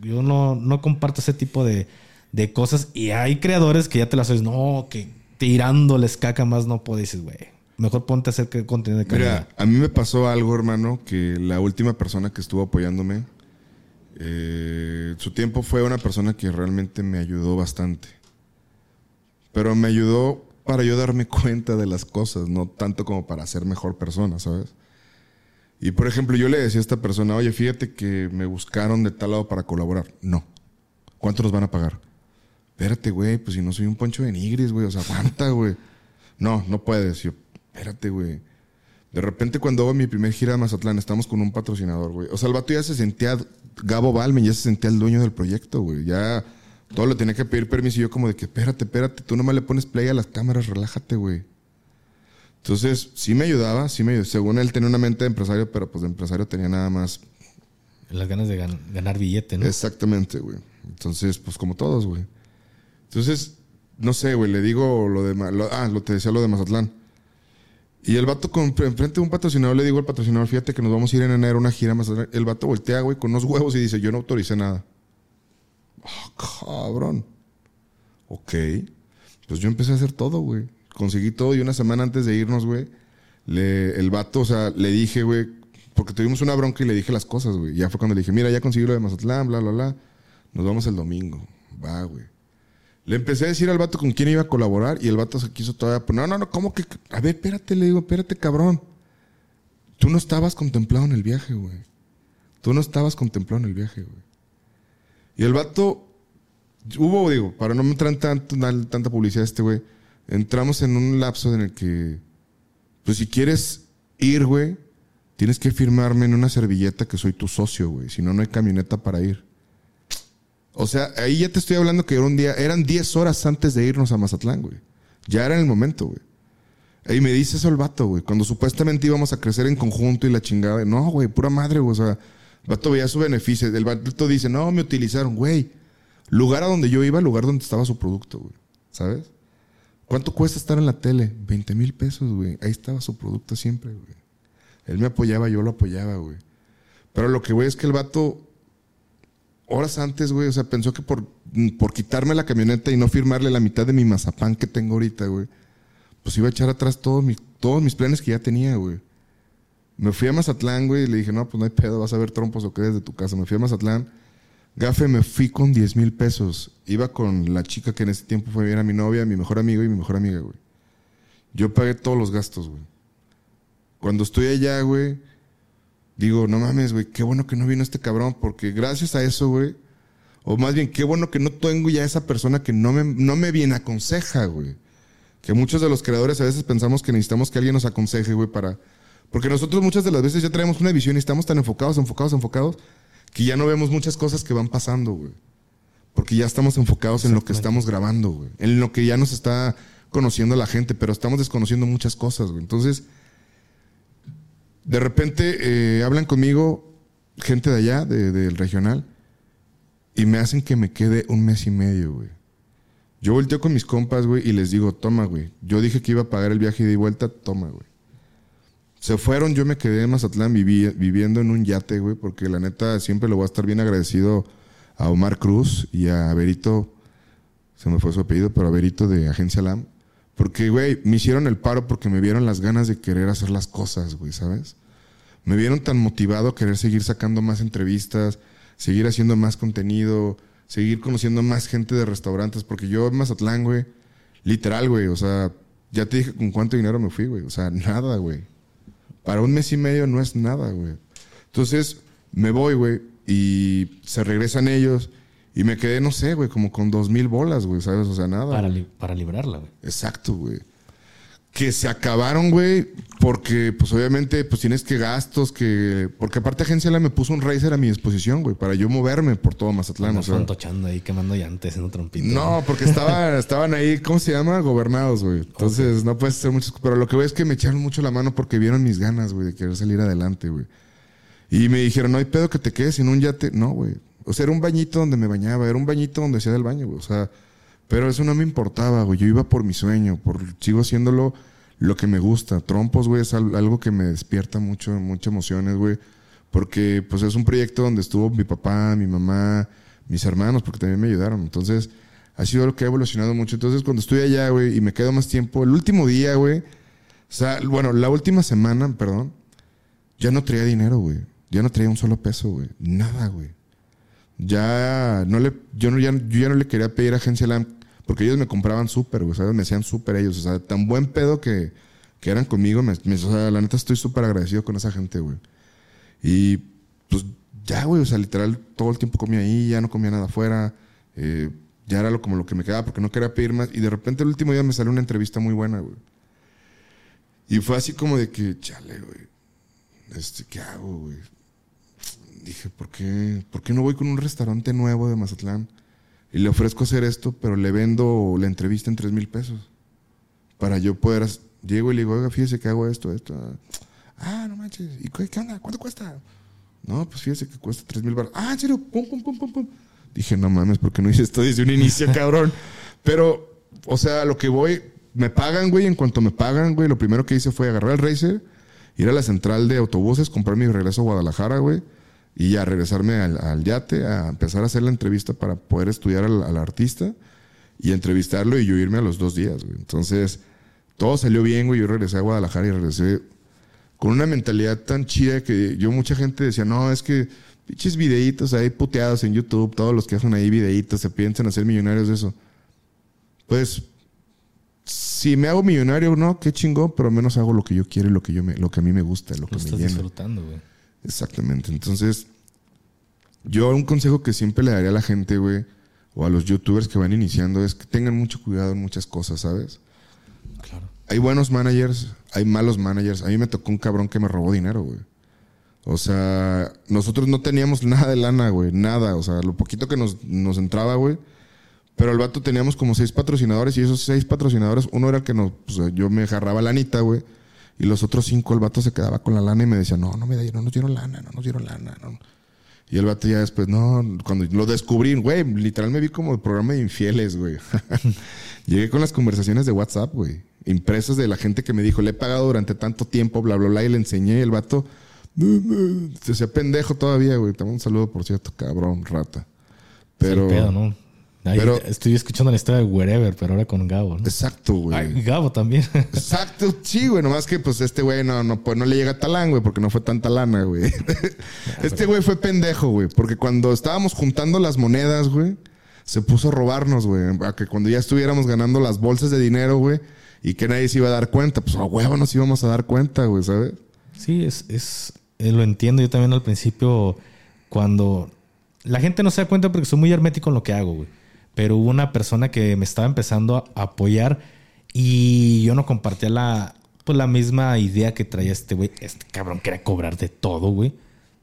Yo no, no comparto ese tipo de, de cosas. Y hay creadores que ya te las oyes, no, que tirándoles caca más no puedes, güey. Mejor ponte a hacer que- contenido de calidad. Mira, a mí me pasó algo, hermano, que la última persona que estuvo apoyándome, eh, su tiempo fue una persona que realmente me ayudó bastante. Pero me ayudó para yo darme cuenta de las cosas, no tanto como para ser mejor persona, ¿sabes? Y por ejemplo, yo le decía a esta persona, oye, fíjate que me buscaron de tal lado para colaborar. No. ¿Cuánto nos van a pagar? Espérate, güey, pues si no soy un poncho de nigris, güey, o sea, aguanta, güey. No, no puedes. Yo, espérate, güey. De repente, cuando hago mi primer gira a Mazatlán, estamos con un patrocinador, güey. O sea, el vato ya se sentía, Gabo Balmen ya se sentía el dueño del proyecto, güey. Ya todo le tenía que pedir permiso y yo como de que, espérate, espérate, tú nomás le pones play a las cámaras, relájate, güey. Entonces, sí me ayudaba, sí me ayudaba. Según él tenía una mente de empresario, pero pues de empresario tenía nada más. Las ganas de gan- ganar billete, ¿no? Exactamente, güey. Entonces, pues como todos, güey. Entonces, no sé, güey, le digo lo de... Lo- ah, lo te decía lo de Mazatlán. Y el vato con, enfrente de un patrocinador le digo al patrocinador, fíjate que nos vamos a ir en enero a una gira a Mazatlán. El vato voltea, güey, con unos huevos y dice, yo no autoricé nada. Ah, cabrón. Ok. Pues yo empecé a hacer todo, güey. Conseguí todo y una semana antes de irnos, güey, le, el vato, o sea, le dije, güey, porque tuvimos una bronca y le dije las cosas, güey. Ya fue cuando le dije, mira, ya conseguí lo de Mazatlán, bla, bla, bla. Nos vamos el domingo. Va, güey. Le empecé a decir al vato con quién iba a colaborar y el vato se quiso todavía. pues, No, no, no, ¿cómo que? A ver, espérate, le digo, espérate, cabrón. Tú no estabas contemplado en el viaje, güey. Tú no estabas contemplado en el viaje, güey. Y el vato hubo, digo, para no entrar en tanta publicidad este güey, entramos en un lapso en el que, pues si quieres ir, güey, tienes que firmarme en una servilleta que soy tu socio, güey. Si no, no hay camioneta para ir. O sea, ahí ya te estoy hablando que era un día, eran 10 horas antes de irnos a Mazatlán, güey. Ya era el momento, güey. Y me dice eso el vato, güey. Cuando supuestamente íbamos a crecer en conjunto y la chingada. No, güey, pura madre, güey. O sea, vato veía su beneficio. El vato dice, no, me utilizaron, güey. Lugar a donde yo iba, lugar donde estaba su producto, güey. ¿Sabes? ¿Cuánto cuesta estar en la tele? 20 mil pesos, güey. Ahí estaba su producto siempre, güey. Él me apoyaba, yo lo apoyaba, güey. Pero lo que, güey, es que el vato, horas antes, güey, o sea, pensó que por, por quitarme la camioneta y no firmarle la mitad de mi mazapán que tengo ahorita, güey, pues iba a echar atrás todos mis, todos mis planes que ya tenía, güey. Me fui a Mazatlán, güey, y le dije, no, pues no hay pedo, vas a ver trompos o qué desde tu casa. Me fui a Mazatlán. Gafe, me fui con 10 mil pesos. Iba con la chica que en ese tiempo fue a mi novia, mi mejor amigo y mi mejor amiga, güey. Yo pagué todos los gastos, güey. Cuando estoy allá, güey, digo, no mames, güey, qué bueno que no vino este cabrón, porque gracias a eso, güey, o más bien, qué bueno que no tengo ya esa persona que no me, no me bien aconseja, güey. Que muchos de los creadores a veces pensamos que necesitamos que alguien nos aconseje, güey, para... Porque nosotros muchas de las veces ya traemos una visión y estamos tan enfocados, enfocados, enfocados, que ya no vemos muchas cosas que van pasando, güey. Porque ya estamos enfocados en lo que estamos grabando, güey. En lo que ya nos está conociendo la gente, pero estamos desconociendo muchas cosas, güey. Entonces, de repente eh, hablan conmigo gente de allá, del regional, y me hacen que me quede un mes y medio, güey. Yo volteo con mis compas, güey, y les digo, toma, güey. Yo dije que iba a pagar el viaje de vuelta, toma, güey. Se fueron, yo me quedé en Mazatlán viviendo en un yate, güey, porque la neta siempre lo voy a estar bien agradecido a Omar Cruz y a Berito, se me fue su apellido, pero a de Agencia LAM. Porque, güey, me hicieron el paro porque me vieron las ganas de querer hacer las cosas, güey, ¿sabes? Me vieron tan motivado a querer seguir sacando más entrevistas, seguir haciendo más contenido, seguir conociendo más gente de restaurantes, porque yo en Mazatlán, güey, literal, güey, o sea, ya te dije con cuánto dinero me fui, güey, o sea, nada, güey. Para un mes y medio no es nada, güey. Entonces, me voy, güey, y se regresan ellos, y me quedé, no sé, güey, como con dos mil bolas, güey, ¿sabes? O sea, nada. Para, para librarla, güey. Exacto, güey que se acabaron, güey, porque pues obviamente pues tienes que gastos, que... Porque aparte Agencia la me puso un Racer a mi disposición, güey, para yo moverme por todo Mazatlán. No, o sea, tochando ahí, quemando llantes, un trompito. No, porque estaba, *laughs* estaban ahí, ¿cómo se llama? Gobernados, güey. Entonces no puedes hacer muchas Pero lo que veo es que me echaron mucho la mano porque vieron mis ganas, güey, de querer salir adelante, güey. Y me dijeron, no hay pedo que te quedes sin un yate. No, güey. O sea, era un bañito donde me bañaba, era un bañito donde hacía del baño, güey. O sea, pero eso no me importaba, güey. Yo iba por mi sueño, por sigo haciéndolo lo que me gusta. Trompos, güey, es algo que me despierta mucho, muchas emociones, güey. Porque, pues, es un proyecto donde estuvo mi papá, mi mamá, mis hermanos, porque también me ayudaron. Entonces, ha sido algo que ha evolucionado mucho. Entonces, cuando estoy allá, güey, y me quedo más tiempo, el último día, güey, o sea, bueno, la última semana, perdón, ya no traía dinero, güey. Ya no traía un solo peso, güey. Nada, güey. Ya no le, yo, no, ya, yo ya no le quería pedir a Agencia LAM porque ellos me compraban súper, güey, ¿sabes? Me hacían súper ellos. O sea, tan buen pedo que, que eran conmigo. O sea, la neta estoy súper agradecido con esa gente, güey. Y pues ya, güey, o sea, literal, todo el tiempo comía ahí, ya no comía nada afuera. Eh, ya era lo, como lo que me quedaba porque no quería pedir más. Y de repente el último día me salió una entrevista muy buena, güey. Y fue así como de que, chale, güey. Este, ¿Qué hago, güey? Dije, ¿por qué, ¿por qué no voy con un restaurante nuevo de Mazatlán? Y le ofrezco hacer esto, pero le vendo la entrevista en tres mil pesos. Para yo poder. Llego y le digo, oiga, fíjese que hago esto, esto. Ah, no manches. ¿Y qué, onda? ¿Cuánto cuesta? No, pues fíjese que cuesta tres mil baros. Ah, en serio, pum, pum, pum, pum, pum. Dije, no mames, porque no hice esto desde un inicio, *laughs* cabrón. Pero, o sea, lo que voy, me pagan, güey. En cuanto me pagan, güey, lo primero que hice fue agarrar el Racer, ir a la central de autobuses, comprar mi regreso a Guadalajara, güey y ya regresarme al, yate, a empezar a hacer la entrevista para poder estudiar al, artista y entrevistarlo y yo irme a los dos días, güey. Entonces, todo salió bien, güey. Yo regresé a Guadalajara y regresé con una mentalidad tan chida que yo mucha gente decía, no, es que pinches videitos ahí puteados en YouTube, todos los que hacen ahí videitos se piensan hacer millonarios de eso. Pues, si me hago millonario, no, qué chingón, pero menos hago lo que yo quiero y lo que, yo me, lo que a mí me gusta, lo, que me estás disfrutando, güey. Exactamente. Entonces, yo un consejo que siempre le daría a la gente, güey, o a los youtubers que van iniciando es que tengan mucho cuidado en muchas cosas, ¿sabes? Claro. Hay buenos managers, hay malos managers. A mí me tocó un cabrón que me robó dinero, güey. O sea, nosotros no teníamos nada de lana, güey, nada. O sea, lo poquito que nos, nos entraba, güey. Pero el vato teníamos como seis patrocinadores y esos seis patrocinadores, uno era el que nos, pues, yo me agarraba lanita, güey. Y los otros cinco, el vato se quedaba con la lana y me decía, no, no me no nos dieron lana, no nos dieron lana. No. Y el vato ya después, no, cuando lo descubrí, güey, literal me vi como el programa de infieles, güey. *laughs* Llegué con las conversaciones de WhatsApp, güey, impresas de la gente que me dijo, le he pagado durante tanto tiempo, bla, bla, bla, y le enseñé y el vato se hacía pendejo todavía, güey. Te un saludo, por cierto, cabrón, rata. Pero... pedo, ¿no? Pero, estoy escuchando la historia de Wherever, pero ahora con Gabo, ¿no? Exacto, güey. Gabo también. Exacto, sí, güey. Nomás que pues este güey no, no, pues, no le llega talán, güey, porque no fue tanta lana, güey. *laughs* este güey fue pendejo, güey. Porque cuando estábamos juntando las monedas, güey, se puso a robarnos, güey. A que cuando ya estuviéramos ganando las bolsas de dinero, güey, y que nadie se iba a dar cuenta, pues a huevo nos íbamos a dar cuenta, güey, ¿sabes? Sí, es, es eh, lo entiendo. Yo también al principio, cuando la gente no se da cuenta porque soy muy hermético en lo que hago, güey pero hubo una persona que me estaba empezando a apoyar y yo no compartía la, pues, la misma idea que traía este güey. Este cabrón quería cobrar de todo, güey.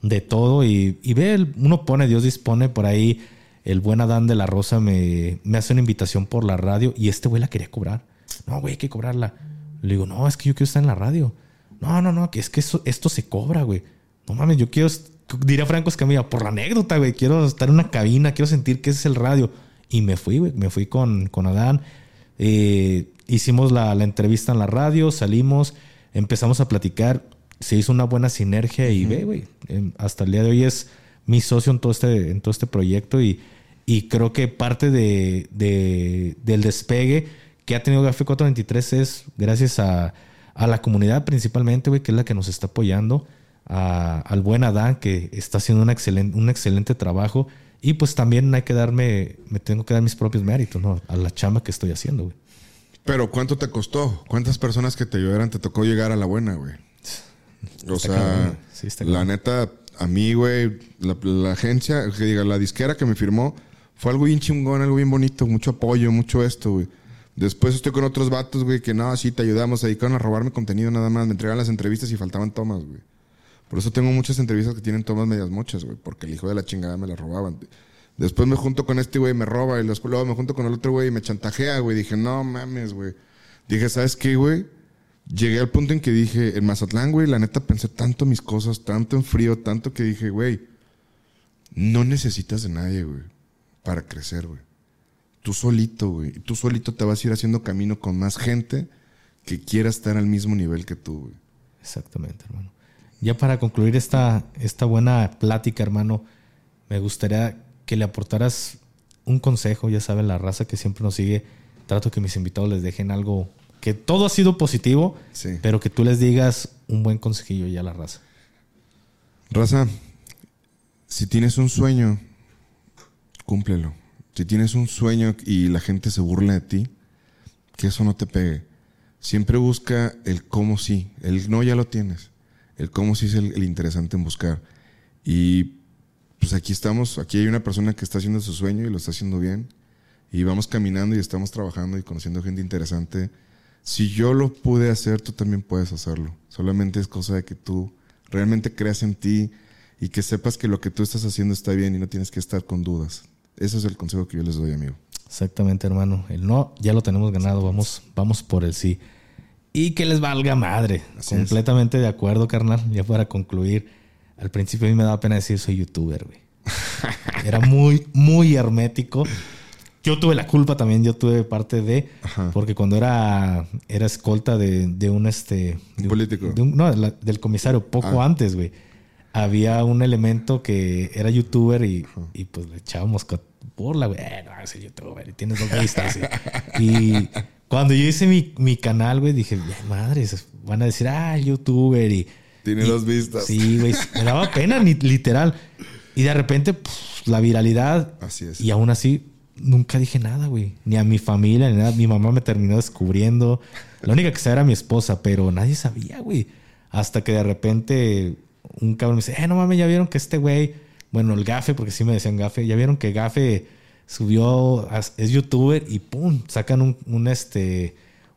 De todo. Y, y ve, uno pone, Dios dispone por ahí. El buen Adán de la Rosa me, me hace una invitación por la radio y este güey la quería cobrar. No, güey, hay que cobrarla. Le digo, no, es que yo quiero estar en la radio. No, no, no, que es que esto se cobra, güey. No mames, yo quiero, diría Franco Escamilla, por la anécdota, güey. Quiero estar en una cabina, quiero sentir que es el radio. Y me fui, güey. Me fui con, con Adán. Eh, hicimos la, entrevista en la radio, salimos, empezamos a platicar. Se hizo una buena sinergia y ve, güey. Em, hasta el día de hoy es mi socio en todo este, en todo este proyecto y, y creo que parte de, del despegue que ha tenido Gafe 423 es gracias a, a la comunidad principalmente, güey, que es la que nos está apoyando. al buen Adán, que está haciendo un excelente, un excelente trabajo. Y pues también hay que darme, me tengo que dar mis propios méritos, ¿no? A la chamba que estoy haciendo, güey. Pero ¿cuánto te costó? ¿Cuántas personas que te ayudaran te tocó llegar a la buena, güey? O sea, la neta, a mí, güey, la, agencia, que diga, la disquera que me firmó, fue algo bien chingón, algo bien bonito, mucho apoyo, mucho esto, güey. Después estoy con otros vatos, güey, que no, sí, te ayudamos, se dedicaron a robarme contenido nada más, me entregaban las entrevistas y faltaban tomas, güey. Por eso tengo muchas entrevistas que tienen tomas medias mochas, güey, porque el hijo de la chingada me la robaban. Después me junto con este güey, me roba, y luego me junto con el otro güey y me chantajea, güey. Dije, no mames, güey. Dije, ¿sabes qué, güey? Llegué al punto en que dije, en Mazatlán, güey, la neta pensé tanto mis cosas, tanto en frío, tanto que dije, güey, no necesitas de nadie, güey, para crecer, güey. Tú solito, güey. Tú solito te vas a ir haciendo camino con más gente que quiera estar al mismo nivel que tú, güey. Exactamente, hermano. Ya para concluir esta, esta buena plática, hermano, me gustaría que le aportaras un consejo, ya sabes, la raza que siempre nos sigue. Trato que mis invitados les dejen algo que todo ha sido positivo, pero que tú les digas un buen consejillo ya a la raza. Raza, si tienes un sueño, cúmplelo. Si tienes un sueño y la gente se burla de ti, que eso no te pegue. Siempre busca el cómo sí. El no ya lo tienes. El cómo sí es el, interesante en buscar. Y pues aquí estamos, aquí hay una persona que está haciendo su sueño y lo está haciendo bien. Y vamos caminando y estamos trabajando y conociendo gente interesante. Si yo lo pude hacer, tú también puedes hacerlo. Solamente es cosa de que tú realmente creas en ti y que sepas que lo que tú estás haciendo está bien y no tienes que estar con dudas. Ese es el consejo que yo les doy, amigo. Exactamente, hermano. El no ya lo tenemos ganado. Vamos, vamos por el sí y que les valga madre. Completamente de acuerdo, carnal. Ya para concluir, al principio a mí me daba pena decir soy youtuber, güey. *laughs* Era muy, muy hermético. Yo tuve la culpa también, yo tuve parte de, porque cuando era, era escolta de, de un este... De, político. no, del comisario, poco ah. antes, güey. Había un elemento que era youtuber y, y pues le echábamos burla, güey. Eh, no, ese youtuber y tienes dos *laughs* vistas. y cuando yo hice mi, mi canal, güey, dije, madre, van a decir, ah, youtuber y... Tiene dos vistas. Sí, güey, me daba pena, literal. Y de repente, la viralidad. Así es. Y aún así, nunca dije nada, güey. Ni a mi familia, ni nada. Mi mamá me terminó descubriendo. La única que sabía era mi esposa, pero nadie sabía, güey. Hasta que de repente un cabrón me dice, eh, no mames, ya vieron que este güey, bueno, el gafe, porque sí me decían gafe, ya vieron que gafe subió, es youtuber y pum, sacan un, un este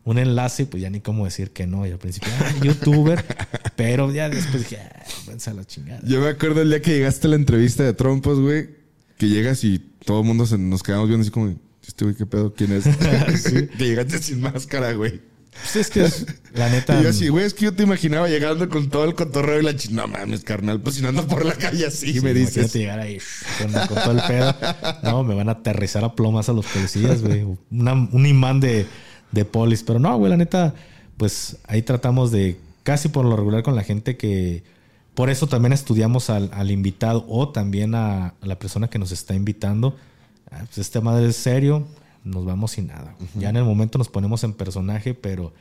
un enlace, pues ya ni cómo decir que no. Y al principio, ah, youtuber, *laughs* pero ya después dije, ah, la chingada. Yo me acuerdo el día que llegaste a la entrevista de Trompos, güey, que llegas y todo el mundo nos quedamos viendo así como, este güey, ¿qué pedo? ¿Quién es? *laughs* *laughs* Que llegaste sin máscara, güey. Pues es que la *laughs* neta. Y yo así, güey, es que yo te imaginaba llegando con todo el cotorreo y la chingada. No mames, carnal, pues ando por la calle así, me dices. llegar ahí con, todo el pedo. No, me van a aterrizar a plomas a los policías, güey. un imán de, de polis. Pero no, güey, la neta, pues ahí tratamos de casi por lo regular con la gente que. Por eso también estudiamos al, al invitado o también a, a, la persona que nos está invitando. Ah, pues este madre es serio, nos vamos sin nada. Ya en el momento nos ponemos en personaje, pero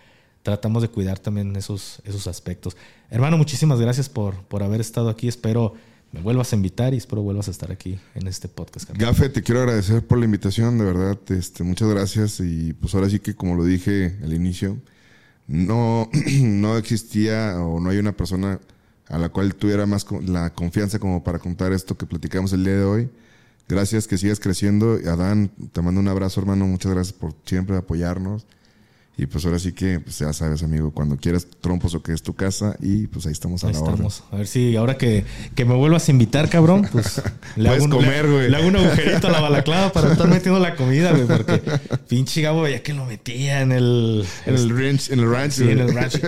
tratamos de cuidar también esos, esos aspectos. Hermano, muchísimas gracias por, por haber estado aquí. Espero me vuelvas a invitar y espero vuelvas a estar aquí en este podcast. Gafe, te quiero agradecer por la invitación, de verdad. Este, muchas gracias. Y pues ahora sí que, como lo dije al inicio, no, *clears throat* no existía o no hay una persona a la cual tuviera más la confianza como para contar esto que platicamos el día de hoy. Gracias, que sigas creciendo. Adán, te mando un abrazo, hermano. Muchas gracias por siempre apoyarnos. Y pues ahora sí que, pues ya sabes, amigo, cuando quieras trompos o que es tu casa y pues ahí estamos a la estamos. A ver si ahora que, que, me vuelvas a invitar, cabrón, pues *laughs* le hago, un, comer, le, hago un agujerito a la balaclava para estar metiendo la comida, güey, porque *laughs* pinche Gabo ya que lo metía en el... En el ranch, en el ranch. Sí, en el ranch.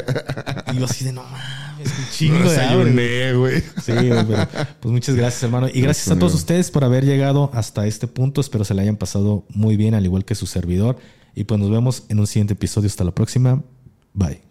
Y yo así de, no mames, un chingo de hambre. güey. Sí, güey, pero pues muchas gracias, hermano. Y gracias a todos ustedes por haber llegado hasta este punto. Espero se le hayan pasado muy bien, al igual que su servidor. Y pues nos vemos en un siguiente episodio. Hasta la próxima. Bye.